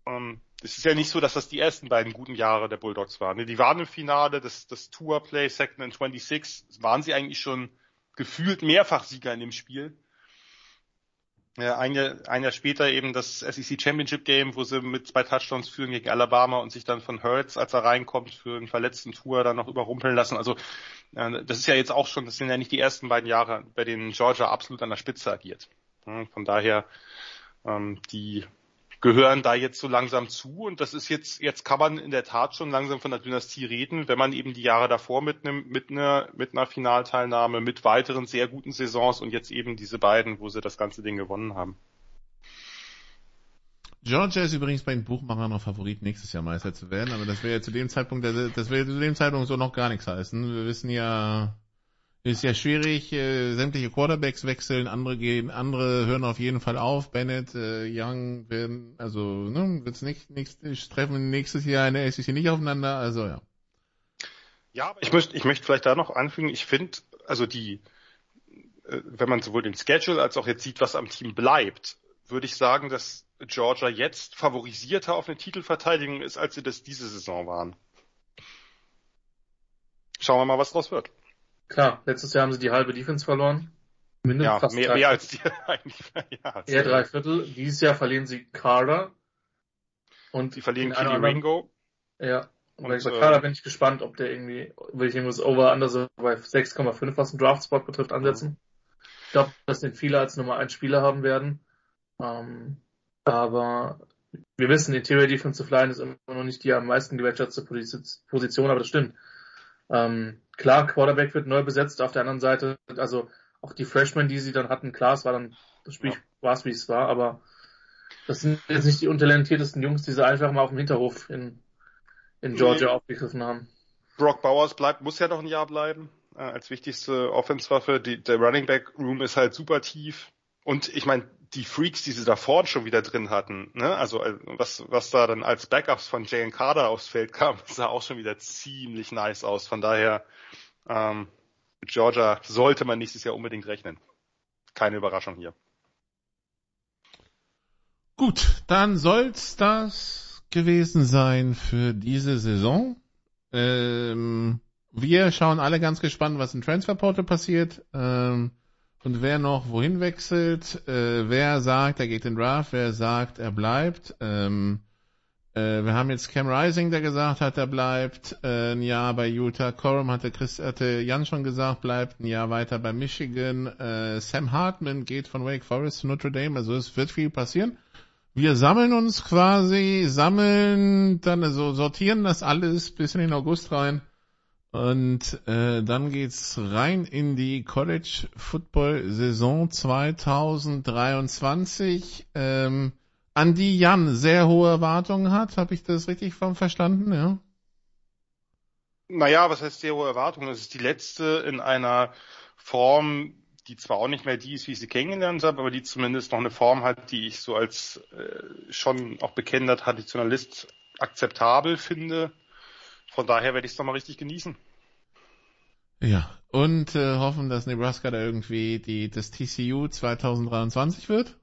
Ähm, es ist ja nicht so, dass das die ersten beiden guten Jahre der Bulldogs waren. Die waren im Finale, das, das Tour Play Second and 26, waren sie eigentlich schon gefühlt mehrfach Sieger in dem Spiel. Ja, ein, Jahr, ein Jahr später eben das SEC Championship Game, wo sie mit zwei Touchdowns führen gegen Alabama und sich dann von Hurts, als er reinkommt, für einen verletzten Tour dann noch überrumpeln lassen. Also äh, das ist ja jetzt auch schon, das sind ja nicht die ersten beiden Jahre, bei denen Georgia absolut an der Spitze agiert. Von daher ähm, die gehören da jetzt so langsam zu und das ist jetzt, jetzt kann man in der Tat schon langsam von der Dynastie reden, wenn man eben die Jahre davor mitnimmt, mit einer, mit einer Finalteilnahme, mit weiteren sehr guten Saisons und jetzt eben diese beiden, wo sie das ganze Ding gewonnen haben. Georgia ist übrigens bei den Buchmachern noch Favorit, nächstes Jahr Meister zu werden, aber das wäre ja zu dem Zeitpunkt, das wäre zu dem Zeitpunkt so noch gar nichts heißen. Wir wissen ja, ist ja schwierig, äh, sämtliche Quarterbacks wechseln, andere gehen, andere hören auf jeden Fall auf. Bennett, äh, Young werden, also ne, wird's nicht, nicht treffen nächstes Jahr in der SEC nicht aufeinander, also ja. Ja, aber ich möchte, ich möchte vielleicht da noch anfügen, ich finde, also die, äh, wenn man sowohl den Schedule als auch jetzt sieht, was am Team bleibt, würde ich sagen, dass Georgia jetzt favorisierter auf eine Titelverteidigung ist, als sie das diese Saison waren. Schauen wir mal, was draus wird. Klar, letztes Jahr haben sie die halbe Defense verloren. Mindestens ja, fast mehr, mehr als die eigentlich. Ja, eher drei Viertel. Dieses Jahr verlieren sie Carter. Und die verlieren Kili Ringo. Ja. Und, und bei äh, Carter bin ich gespannt, ob der irgendwie, will ich irgendwas over under so bei 6,5, was den Draftspot betrifft, ansetzen. Ich glaube, dass den viele als Nummer 1 Spieler haben werden. Ähm, aber wir wissen, Interior Defensive Line ist immer noch nicht die am meisten gewertschätzte Position, aber das stimmt. Ähm, klar, Quarterback wird neu besetzt. Auf der anderen Seite, also auch die Freshmen, die sie dann hatten, klar, es war dann, das Spiel ja. war es, wie es war, aber das sind jetzt nicht die untalentiertesten Jungs, die sie einfach mal auf dem Hinterhof in, in Georgia nee. aufgegriffen haben. Brock Bowers bleibt, muss ja noch ein Jahr bleiben, äh, als wichtigste Offenswaffe. Die, der Running Back Room ist halt super tief. Und ich meine, die Freaks, die sie da vorne schon wieder drin hatten, ne? also äh, was, was da dann als Backups von Jalen Carter aufs Feld kam, sah auch schon wieder ziemlich nice aus. Von daher, ähm, mit Georgia sollte man nächstes Jahr unbedingt rechnen. Keine Überraschung hier. Gut, dann soll's das gewesen sein für diese Saison. Ähm, wir schauen alle ganz gespannt, was im Transferportal passiert. Ähm, und wer noch wohin wechselt, äh, wer sagt, er geht in Draft, wer sagt, er bleibt. Ähm, äh, wir haben jetzt Cam Rising, der gesagt hat, er bleibt äh, ein Jahr bei Utah. Corum hatte Chris, hatte Jan schon gesagt, bleibt ein Jahr weiter bei Michigan. Äh, Sam Hartman geht von Wake Forest zu Notre Dame. Also es wird viel passieren. Wir sammeln uns quasi, sammeln, dann also sortieren das alles bis in den August rein und äh, dann geht's rein in die College Football Saison 2023, ähm, an die Jan sehr hohe Erwartungen hat. Habe ich das richtig verstanden? Ja. Naja, was heißt sehr hohe Erwartungen? Es ist die letzte in einer Form, die zwar auch nicht mehr die ist, wie ich sie kennengelernt habe, aber die zumindest noch eine Form hat, die ich so als äh, schon auch bekennender Traditionalist akzeptabel finde. Von daher werde ich es nochmal richtig genießen. Ja, und äh, hoffen, dass Nebraska da irgendwie die das TCU 2023 wird.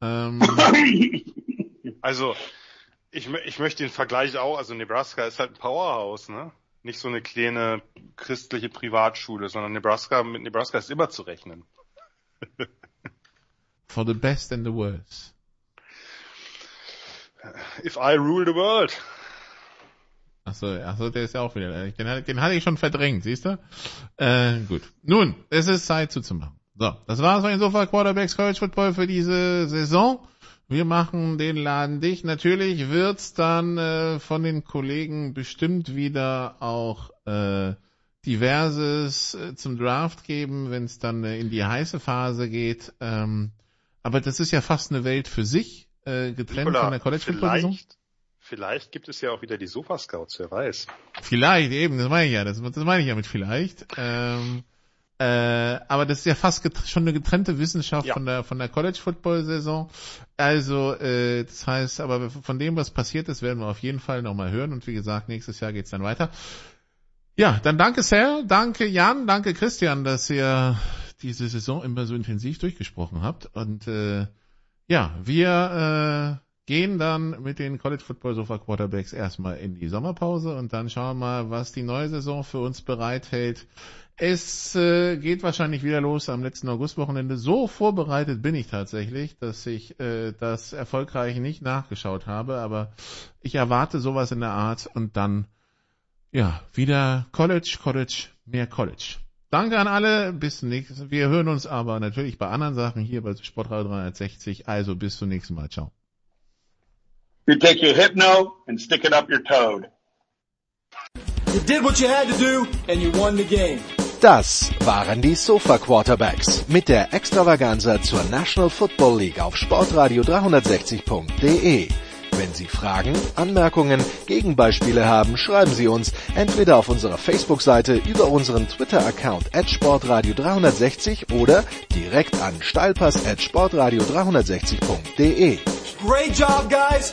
Ähm, also ich, ich möchte den Vergleich auch, also Nebraska ist halt ein Powerhouse, ne? Nicht so eine kleine christliche Privatschule, sondern Nebraska, mit Nebraska ist immer zu rechnen. For the best and the worst. If I rule the world. Achso, achso, der ist ja auch wieder, den, den hatte ich schon verdrängt, siehst du? Äh, gut. Nun, es ist Zeit zuzumachen. So, das war's von den Sofa Quarterbacks College Football für diese Saison. Wir machen den Laden dicht. Natürlich wird's dann äh, von den Kollegen bestimmt wieder auch äh, diverses äh, zum Draft geben, wenn es dann äh, in die heiße Phase geht. Ähm, aber das ist ja fast eine Welt für sich, äh, getrennt Nicola, von der College Football Saison. Vielleicht, vielleicht gibt es ja auch wieder die Sofa Scouts, wer weiß. Vielleicht, eben, das meine ich ja, das, das meine ich ja mit vielleicht. Ähm, äh, aber das ist ja fast schon eine getrennte Wissenschaft Ja. von der von der College Football Saison. Also äh, das heißt, aber von dem, was passiert ist, werden wir auf jeden Fall nochmal hören. Und wie gesagt, nächstes Jahr geht's dann weiter. Ja, dann danke Sal, danke Jan, danke Christian, dass ihr diese Saison immer so intensiv durchgesprochen habt. Und äh, ja, wir äh, gehen dann mit den College Football Sofa Quarterbacks erstmal in die Sommerpause und dann schauen wir mal, was die neue Saison für uns bereithält. Es äh, geht wahrscheinlich wieder los am letzten Augustwochenende. So vorbereitet bin ich tatsächlich, dass ich äh, das erfolgreich nicht nachgeschaut habe, aber ich erwarte sowas in der Art und dann ja wieder College, College, mehr College. Danke an alle, bis zum nächsten. Wir hören uns aber natürlich bei anderen Sachen hier bei Sportradio 360. Also bis zum nächsten Mal. Ciao. You take your hypno and stick it up your toad. You did what you had to do and you won the game. Das waren die Sofa Quarterbacks mit der Extravaganza zur National Football League auf Sportradio 360.de. Wenn Sie Fragen, Anmerkungen, Gegenbeispiele haben, schreiben Sie uns entweder auf unserer Facebook-Seite über unseren Twitter-Account at Sportradio 360 oder direkt an steilpass at Sportradio 360.de. Great job, guys.